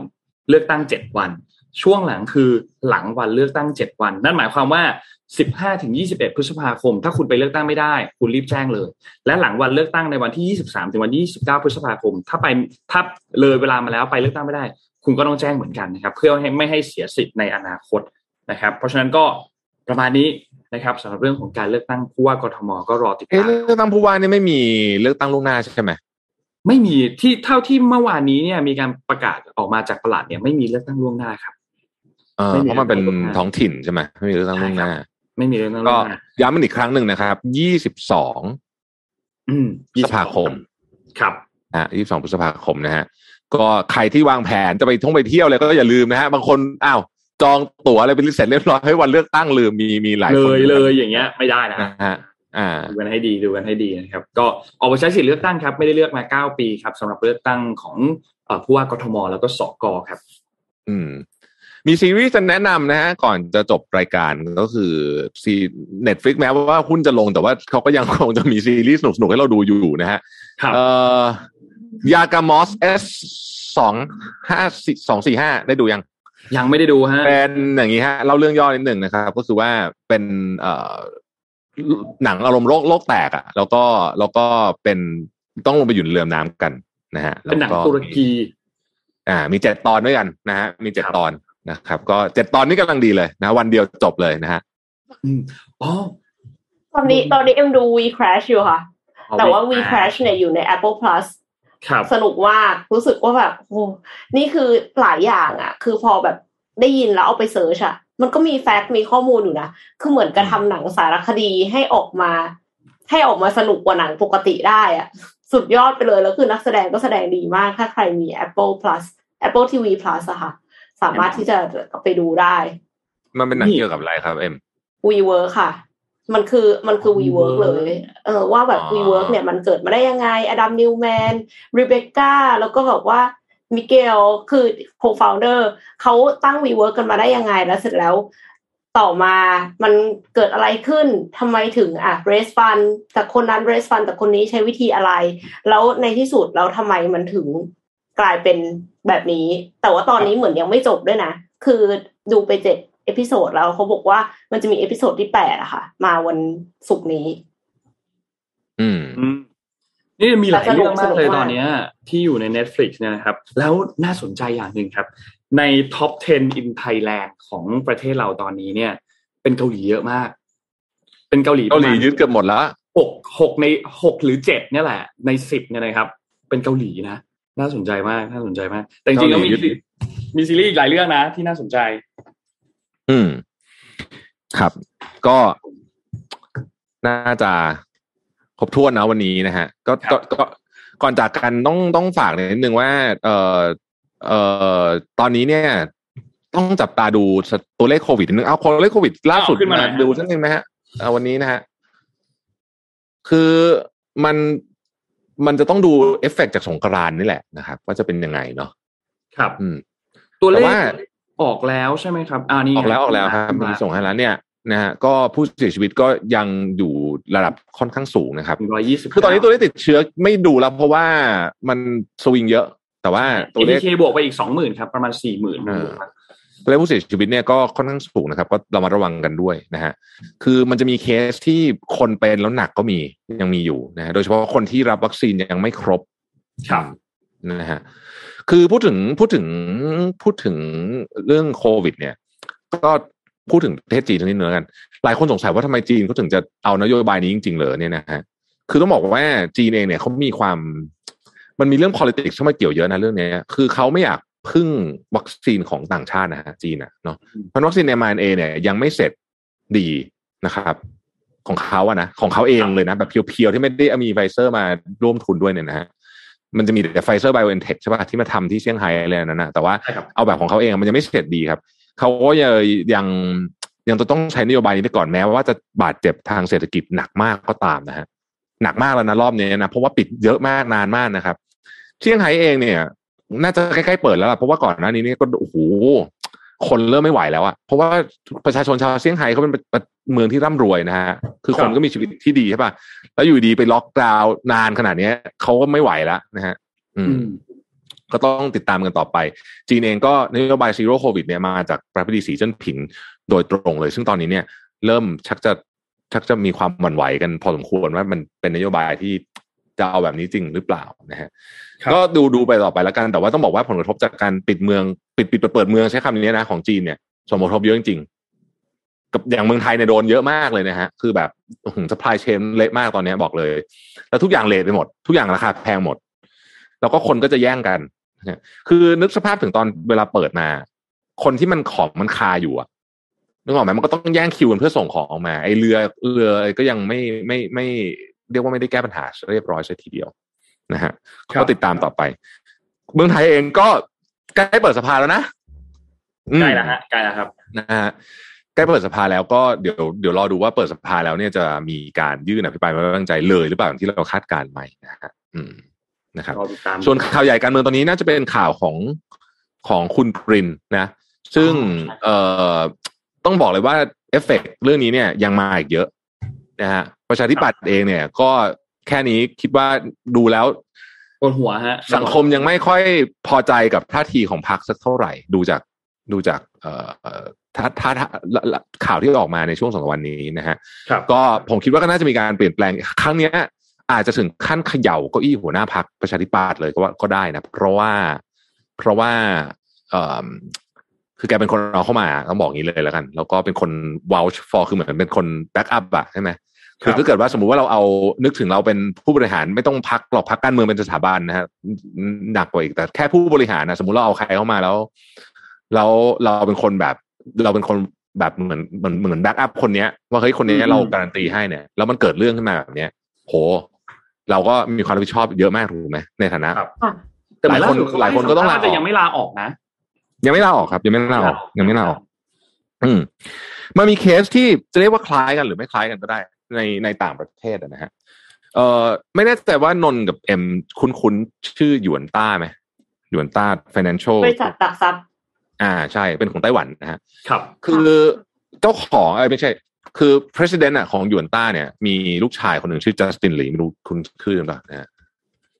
เลือกตั้งเจ็ดวัน ช่วงหลังคือหลังวันเลือกตั้งเจ็ดวัน นั่นหมายความว่า สิบห้าถึงยี่สิบเอ็ดพฤษภาคม ถ้าคุณไปเลือกตั้งไม่ได้ คุณรีบแจ้งเลย และหลังวันเลือกตั้งในวันที่ยี่สิบสามถึงวันที่ยี่สิบเก้าพฤษภาคม ถ้าไปถ้าเลยเวลามาแล้วไปเลือกตั้งไม่ได้ คุณก็ต้องแจ้งเหมือนกันนะครับ เพื่อให้ไม่ให้เสียสิทธิ์ในอนาคตนะครับ เพราะฉะนั้นก็ประมาณนี้นะครับสำหรับเรื่องของการเลือกตั้งผู้ว่ากทมก็รอติดเอ๊ะตามเลือกตั้งผู้ว่านี่ไม่มีเลือกตั้งล่วงหน้าใช่ไหมไม่มีที่เท่าที่เมื่อวานนี้เนี่ยมีการประกาศออกมาจากประหลัดเนี่ยไม่มีเลือกตั้งล่วงหน้าครับเออไม่มีเพราะมันเป็นเลือกตั้งล่วงหน้าท้องถิ่นใช่ไหมไม่มีเลือกตั้งล่วงหน้า ไม่มีเลือกตั้งล่ก็วงหน้าย้ำมันอีกครั้งหนึ่งนะครับยี่สิบสองอืมพฤษภาคม ครับอะยี่สิบสองพฤษภาคมนะฮะก็ใครที่วางแผนจะไปท่องไปเที่ยวเลยก็อย่าลืมนะฮะบางคนอ้าวจองตั๋วอะไรไปเสร็จเรียบร้อยให้วันเลือกตั้งลืมมีมีหลายเลคนยเลยอย่างเงี้ยไม่ได้นะนะฮะอ่าดูกันให้ดีดูกันให้ดีนะครับ ก็ออกไปใช้สิทธิ์เลือกตั้งครับ ไม่ได้เลือกมาเก้าปีครับสำหรับเลือกตั้งของเอ่อผู้ว่ากทมแล้วก็ส.ก.ครับ อืม มีซีรีส์จะแนะนำนะฮะก่อนจะจบรายการก็คือซี Netflix แม้ว่าหุ้นจะลงแต่ว่าเขาก็ยังคงจะมีซีรีส์สนุกๆให้เราดูอยู่นะฮะครับเอ่อ Yakamoz S สองห้าสองสี่ห้าได้ดูยัง ยังไม่ได้ดูฮะเป็นอย่างนี้ฮะเล่าเรื่องย่อนิดหนึ่งนะครับ ก็คือว่าเป็นเอ่อหนังอารมณ์โลกโลกแตกอะแล้วก็แล้วก็เป็นต้องลงไปอยู่ในเรือน้ำกันนะฮะเป็นหนังแล้วตุรกี อ่า มีเจ็ดตอนด้วยกันนะฮะมีเจ็ดครับตอน นะครับก็เจ็ดตอนนี้กำลังดีเลยนะวันเดียวจบเลยนะฮะอืมอ๋อตอนนี้ตอนนี้เอ็มดู We Crash อยู่ค่ะเอแต่ว่าไป We Crash เนี่ยอยู่ใน Apple Plus ครับสนุกมากรู้สึกว่าแบบโอ้นี่คือหลายอย่างอะ คือพอแบบได้ยินแล้วเอาไป search อะมันก็มี fact มีข้อมูลอยู่นะ คือเหมือนกับทำหนังสารคดีให้ออกมา ให้ออกมาสนุกกว่าหนังปกติได้อะสุดยอดไปเลยแล้วคือนักแสดงก็แสดงดีมากถ้าใครมี Apple Plus Apple TV Plus อะค่ะ สามารถที่จะไปดูได้ มันเป็นหนังนี่เกี่ยวกับอะไรครับเอ็ม WeWork ค่ะ มันคือมันคือ WeWork เลย เออว่าแบบอ๋อ WeWork เนี่ยมันเกิดมาได้ยังไง อดัมนิวแมนรีเบคก้าแล้วก็แบบว่ามิเกลคือ co-founder เขาตั้ง WeWork กันมาได้ยังไงแล้วเสร็จแล้วต่อมามันเกิดอะไรขึ้นทำไมถึงอะ raise fund แต่คนนั้น raise fund แต่คนนี้ใช้วิธีอะไร แล้วในที่สุดแล้วทำไมมันถึง กลายเป็นแบบนี้ แต่ว่าตอนนี้เหมือนยังไม่จบด้วยนะ คือดูไปเจ็ด episode แล้วเขาบอกว่ามันจะมี episode ที่แปดอะค่ะ มาวันศุกร์นี้ อืมอืมนี่มีหลายสนุกเรื่องมากเลยสนุกมากตอนเนี้ยที่อยู่ใน Netflix เนี่ยนะครับ แล้วน่าสนใจอย่างหนึ่งครับ ในท็อป10 in Thailand ของประเทศเราตอนนี้เนี่ย เป็นเกาหลีเยอะมาก เป็นเกาหลีเกาหลีประมณยึดเกือบหมดแล้วหกหกในหกหรือเจ็ดเนี่ยแหละ ในสิบเนี่ยนะครับ เป็นเกาหลีนะ น่าสนใจมากน่าสนใจมาก แต่จริงๆแล้วมีเกาหลียึดมีซีรีส์อีกหลายเรื่องนะ ที่น่าสนใจ อืม ครับ ก็น่าจะครบถ้วนนะวันนี้นะฮะก็ครับก็ก็ก่อนจากกันต้องต้องฝากนิดนึงว่า เอ่อเอ่อตอนนี้เนี่ย ต้องจับตาดูตัวเลขโควิดนิดนึงเอาตัวเลขโควิดล่าสุดเอาขึ้นมาหน่อยฮะดูสักนิดไหมฮะเอาวันนี้นะฮะคือมัน มันจะต้องดูเอฟเฟกต์จากสงกรานต์นี่แหละนะครับว่าจะเป็นยังไงเนาะครับ อืม ตัวเลแต่ขว่าออกแล้วใช่ไหมครับอ่านี่ออกแล้วออกแล้วครับมามีส่งให้แล้วเนี่ยนะฮะก็ผู้เสียชีวิตก็ยังอยู่ระดับค่อนข้างสูงนะครับร้อยยี่สิบคือตอนนี้ตัวเลขติดเชื้อไม่ดูแล้ว เพราะว่ามันสวิงเยอะ แต่ว่าตัวเลขเคบวกไปอีกสองหมื่นครับ ประมาณสี่หมื่น เออตัวเลขผู้เสียชีวิตเนี่ยก็ค่อนข้างสูงนะครับ ก็เรามาระวังกันด้วยนะฮะคือมันจะมีเคสที่คนเป็นแล้วหนักก็มียังมีอยู่นะฮะโดยเฉพาะคนที่รับวัคซีนยังไม่ครบครับนะฮะคือพูดถึงพูดถึงพูดถึงเรื่องโควิด เนี่ย ก็พูดถึงประเทศจีนนิดนึงแล้วกัน หลายคนสงสัยว่าทำไมจีนเขาถึงจะเอานโยบายนี้จริงๆเหรอเนี่ยนะฮะคือต้องบอกว่าจีนเองเนี่ยเขามีความมันมีเรื่อง politics เข้ามาเกี่ยวเยอะนะเรื่องเนี้ยคือเขาไม่อยาก พึ่งวัคซีนของต่างชาตินะฮะจีนอะเนาะเพราะวัคซีน mRNA เนี่ยยังไม่เสร็จดีนะครับ ของเขาอะนะของเขาเองเลยนะ แบบเพียวๆ ที่ไม่ได้มีไฟเซอร์มาร่วมทุนด้วยเนี่ยนะฮะมันจะมีแต่ไฟเซอร์ไบโอเอนเทคใช่ป่ะที่มาทำที่เซี่ยงไฮ้อะไรนั่นนะแต่ว่าใช่ครับเอาแบบของเขาเองมันยังไม่เสร็จดีครับเขาก็ยังยังยังจะต้องใช้นโยบายนี้ไปก่อนแม้ว่าจะบาดเจ็บทางเศรษฐกิจหนักมากก็ตามนะฮะหนักมากแล้วนะรอบนี้นะเพราะว่าปิดเยอะมากนานมากนะครับเซี่ยงไฮ้เองเนี่ย น่าจะใกล้ๆเปิดแล้วล่ะเพราะว่าก่อนหน้านี้เนี่ยก็โอ้โหคนเริ่มไม่ไหวแล้วอะเพราะว่าประชาชนชาวเซี่ยงไฮ้เขาเป็นเมืองที่ร่ำรวยนะฮะ คือคนก็มีชีวิตที่ดีใช่ป่ะ แล้วอยู่ดีไปล็อกดาวน์นานขนาดนี้เขาก็ไม่ไหวแล้วนะฮะ อืม ก็ต้องติดตามกันต่อไป จีนเองก็นโยบาย Zero COVID เนี่ยมาจากประธานาธิบดีสีจิ้นผิงโดยตรงเลย ซึ่งตอนนี้เนี่ย เริ่มชักจะชักจะมีความหวั่นไหวกันพอสมควรว่ามันเป็นนโยบายที่ จะเอาแบบนี้จริงหรือเปล่านะฮะก็ดูดูไปต่อไปแล้วกัน แต่ว่าต้องบอกว่าผลกระทบจากการปิดเมือง ปิดปิดเปิดเมืองใช้คำนี้นะของจีนเนี่ยสมผลกระทบเยอะจริงๆกับอย่างเมืองไทยเนี่ยโดนเยอะมากเลยนะฮะ คือแบบหสปายเชนเละมากตอนนี้บอกเลย แล้วทุกอย่างเลทไปหมด ทุกอย่างราคาแพงหมด แล้วก็คนก็จะแย่งกันคือนึกสภาพถึงตอนเวลาเปิดมา คนที่มันของมันคาอยู่อะนึกออกไหมมันก็ต้องแย่งคิวกันเพื่อส่งของออกมา ไอเรือเรือก็ยังไม่ไม่ไม่ เรียกว่าไม่ได้แก้ปัญหาเรียบร้อยซะทีเดียวนะฮะก็ติดตามต่อไป เมืองไทยเองก็ใกล้เปิดสภาแล้วนะใกล้แล้วฮะใกล้แล้วครับนะฮะใกล้เปิดสภาแล้วก็เดี๋ยวเดี๋ยวรอดูว่าเปิดสภาแล้วเนี่ยจะมีการยื่นอภิปรายไม่ไว้วางใจเลยหรือเปล่าที่เราคาดการณ์ไหมนะฮะอืมนะครับส่วนข่าวใหญ่การเมืองตอนนี้น่าจะเป็นข่าวของของคุณปรินนะ ซึ่งเอ่อต้องบอกเลยว่าเอฟเฟกเรื่องนี้เนี่ยยังมาอีกเยอะนะฮะ ประชาธิปัตย์เองเนี่ย ก็แค่นี้คิดว่าดูแล้วปวดหัวฮะ สังคมยังไม่ค่อยพอใจกับท่าทีของพรรคสักเท่าไหร่ ดูจากดูจากเอ่อถ้าถ้าข่าวที่ออกมาในช่วงสองวันนี้นะฮะก็ผมคิดว่าก็น่าจะมีการเปลี่ยนแปลงครั้งเนี้ย อาจจะถึงขั้นเขย่าเก้าอี้หัวหน้าพักประชาธิปัตย์เลยก็ว่าก็ได้นะ เพราะว่าเพราะว่าเอ่อคือแกเป็นคนเอาเข้ามาต้องบอกงี้เลยแล้วกัน แล้วก็เป็นคน vouch for คือเหมือนเป็นคน back up อะใช่ไหม คือถ้าเกิดว่าสมมุติว่าเราเอานึกถึงเราเป็นผู้บริหารไม่ต้องพักหรอกพักการเมืองเป็นสถาบันนะฮะหนักกว่าอีกแต่แค่ผู้บริหารนะสมมุติเราเอาใครเข้ามาแล้วแล้วเราเป็นคนแบบ เราเป็นคนแบบเหมือนเหมือนเหมือนแบ็กอัพคนเนี้ยว่าเฮ้ยคนนี้เราการันตีให้เนี่ยแล้วมันเกิดเรื่องขึ้นมาแบบเนี้ย โห เราก็มีความรับผิดชอบเยอะมากถูกไหมในฐานะหลายคนหลายคนก็ต้องลาออกยังไม่ลาออกนะยังไม่ลาออกครับ ยังไม่ลาออกยังไม่ลาออก อืมมันมีเคสที่จะเรียกว่าคล้ายกันหรือไม่คล้ายกันก็ได้ ในในต่างประเทศนะฮะเอ่อไม่แน่ใจว่านนกับเอ็มคุ้นคุ้นชื่อหยวนต้าไหมหยวนต้า financial บริษัทหลักทรัพย์อ่าใช่เป็นของไต้หวันนะฮะครับ คือเจ้าของเออไม่ใช่ คือ president อะของหยวนต้าเนี่ยมีลูกชายคนหนึ่งชื่อจัสตินลีไม่รู้คุ้นชื่อหรือเปล่านะฮะ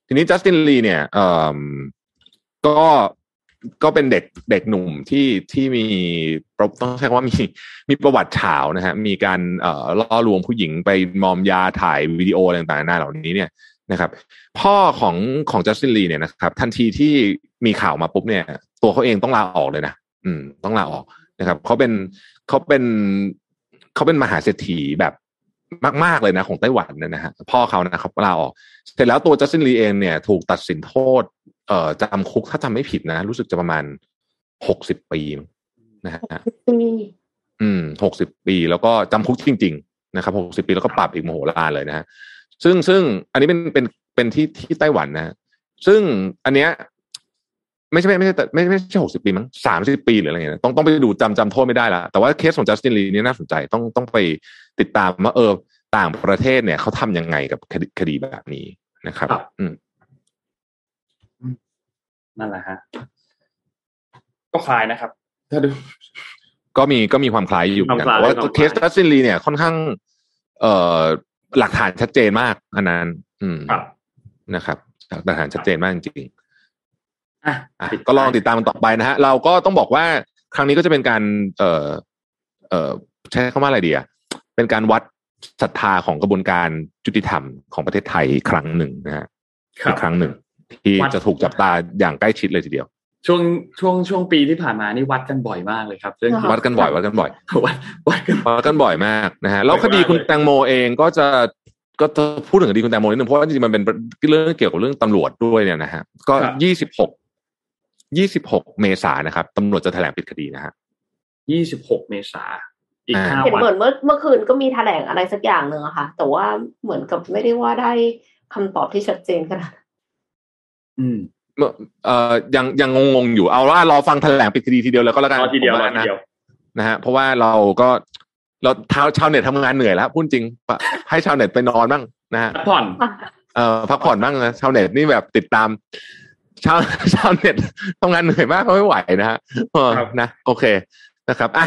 ทีนี้จัสตินลีเนี่ยเอ่อก็ ก็เป็นเด็กเด็กหนุ่มที่ที่มีต้องใช้คำว่ามีมีประวัติเฉานะฮะมีการเอ่อล่อลวงผู้หญิงไปมอมยาถ่ายวิดีโออะไรต่างๆหน้าเหล่านี้เนี่ยนะครับ พ่อของของจัสตินลีเนี่ยนะครับ ทันทีที่มีข่าวมาปุ๊บเนี่ย ตัวเขาเองต้องลาออกเลยนะอืม ต้องลาออกนะครับเขาเป็นเขาเป็นเขาเป็นมหาเศรษฐีแบบมาก ๆ เลยนะของไต้หวันนะฮะพ่อเขานะครับลาออก เสร็จแล้วตัวจัสตินลีเองเนี่ย ถูกตัดสินโทษ เอ่อจำคุกถ้าจำไม่ผิดนะ รู้สึกจะประมาณหกสิบปีนะฮะอืมหกสิบปีแล้วก็จำคุกจริง ๆ นะครับหกสิบปีแล้วก็ปรับอีกโมโหลานเลยนะฮะซึ่งซึ่งอันนี้เป็นเป็นเป็นที่ที่ไต้หวันนะ ซึ่งอันเนี้ยไม่ใช่ไม่ใช่ไม่ไม่ใช่หกสิบปีมั้งสามสิบปีหรืออะไรเงี้ยต้องต้องไปดูจำจำโทษไม่ได้ละแต่ว่าเคสของจัสตินลีนี่น่าสนใจต้องต้องไปติดตามว่าเออต่างประเทศเนี่ยเขาทำยังไงกับคดีแบบนี้นะครับ อืม นั่นแหละฮะก็คล้ายนะครับ ถ้าดู ก็มีก็มีความคล้ายอยู่เหมือนกันแต่ว่าเคสจัสตินลีเนี่ยค่อนข้าง เอ่อหลักฐานชัดเจนมากอันนั้น อืมนะครับหลักฐานชัดเจนมากจริงอะก็ลองติดตามมันต่อไปนะฮะ เราก็ต้องบอกว่าครั้งนี้ก็จะเป็นการ เอ่อ เอ่อใช้คำว่าอะไรดีอะเป็นการวัดศรัทธาของกระบวนการยุติธรรมของประเทศไทยครั้งหนึ่งนะฮะอีกครั้งหนึ่ง ที่จะถูกจับตาอย่างใกล้ชิดเลยทีเดียว ช่วงช่วงช่วงปีที่ผ่านมานี่วัดกันบ่อยมากเลยครับเรื่องวัดกันบ่อยวัดกันบ่อยวัดวัดกันวัดกันบ่อยมากนะฮะแล้วคดีคุณแตงโมเองก็จะก็จะพูดถึงคดีคุณแตงโมนิดนึงเพราะว่าจริงๆมันเป็นเรื่องเกี่ยวกับเรื่องตำรวจด้วยเนี่ยนะฮะก็ยี่สิบหกยี่สิบหกเมษายนนะครับตำรวจจะแถลงปิดคดีนะฮะยี่สิบหกเมษาอีกห้าวันเห็นเหมือนเมื่อเมื่อคืนก็มีแถลงอะไรสักอย่างหนึ่งอะค่ะ แต่ว่าเหมือนกับไม่ได้ว่าได้คำตอบที่ชัดเจนขนาด อืมเอ่อยังยังงงๆอยู่เอาว่ารอฟังแถลงปิดคดีทีเดียวแล้วก็แล้วกันทีเดียวนะนะฮะเพราะว่าเราก็เราชาวชาวเน็ตทำงานเหนื่อยแล้วพูดจริงปะให้ชาวเน็ตไปนอนบ้างนะฮะพักผ่อนเอ่อพักผ่อนบ้างนะชาวเน็ตนี่แบบติดตามชาวชาวเน็ตทำงานเหนื่อยมากเขาไม่ไหวนะฮะเออนะโอเคนะครับอะ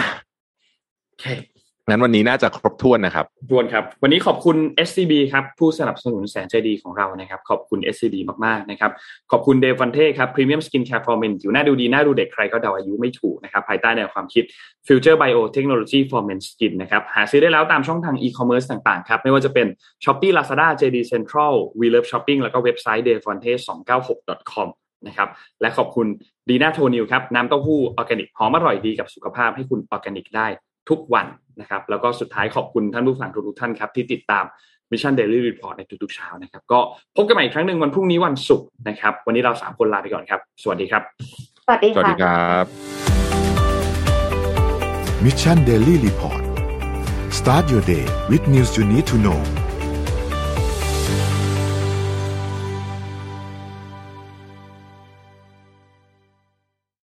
โอเคงั้นวันนี้น่าจะครบถ้วนนะครับทวนครับ วันนี้ขอบคุณ SCB ครับ ผู้สนับสนุนแสนใจดีของเรานะครับ ขอบคุณ SCB มากๆนะครับ ขอบคุณเดฟันเท่ครับ Premium Skin Care for Men ผิวหน้าดูดี หน้าดูเด็กใครก็เดาอายุไม่ถูกนะครับ ภายใต้แนวความคิด Future Biotechnology for Men Skin นะครับ หาซื้อได้แล้วตามช่องทาง e-commerce ต่างๆครับ ไม่ว่าจะเป็น Shopee Lazada JD Central We Love Shopping แล้วก็เว็บไซต์ d e f o n t e 2 9 6 com นะครับและขอบคุณดีน่าโทนิวครับน้ำเต้าหู้ออร์แกนิกหอมอร่อยดีกับสุขภาพให้คุณออร์แกนิกได้ ทุกวันนะครับ แล้วก็สุดท้ายขอบคุณท่านผู้ฟังทุกๆท่านครับที่ติดตาม Mission Daily Report ในทุกๆเช้านะครับ ก็พบกันใหม่อีกครั้งหนึ่งวันพรุ่งนี้วันศุกร์นะครับ วันนี้เราสามคนลาไปก่อนครับ สวัสดีครับ สวัสดีสวัสค่ะดีครับ Mission Daily Report start your day with news you need to know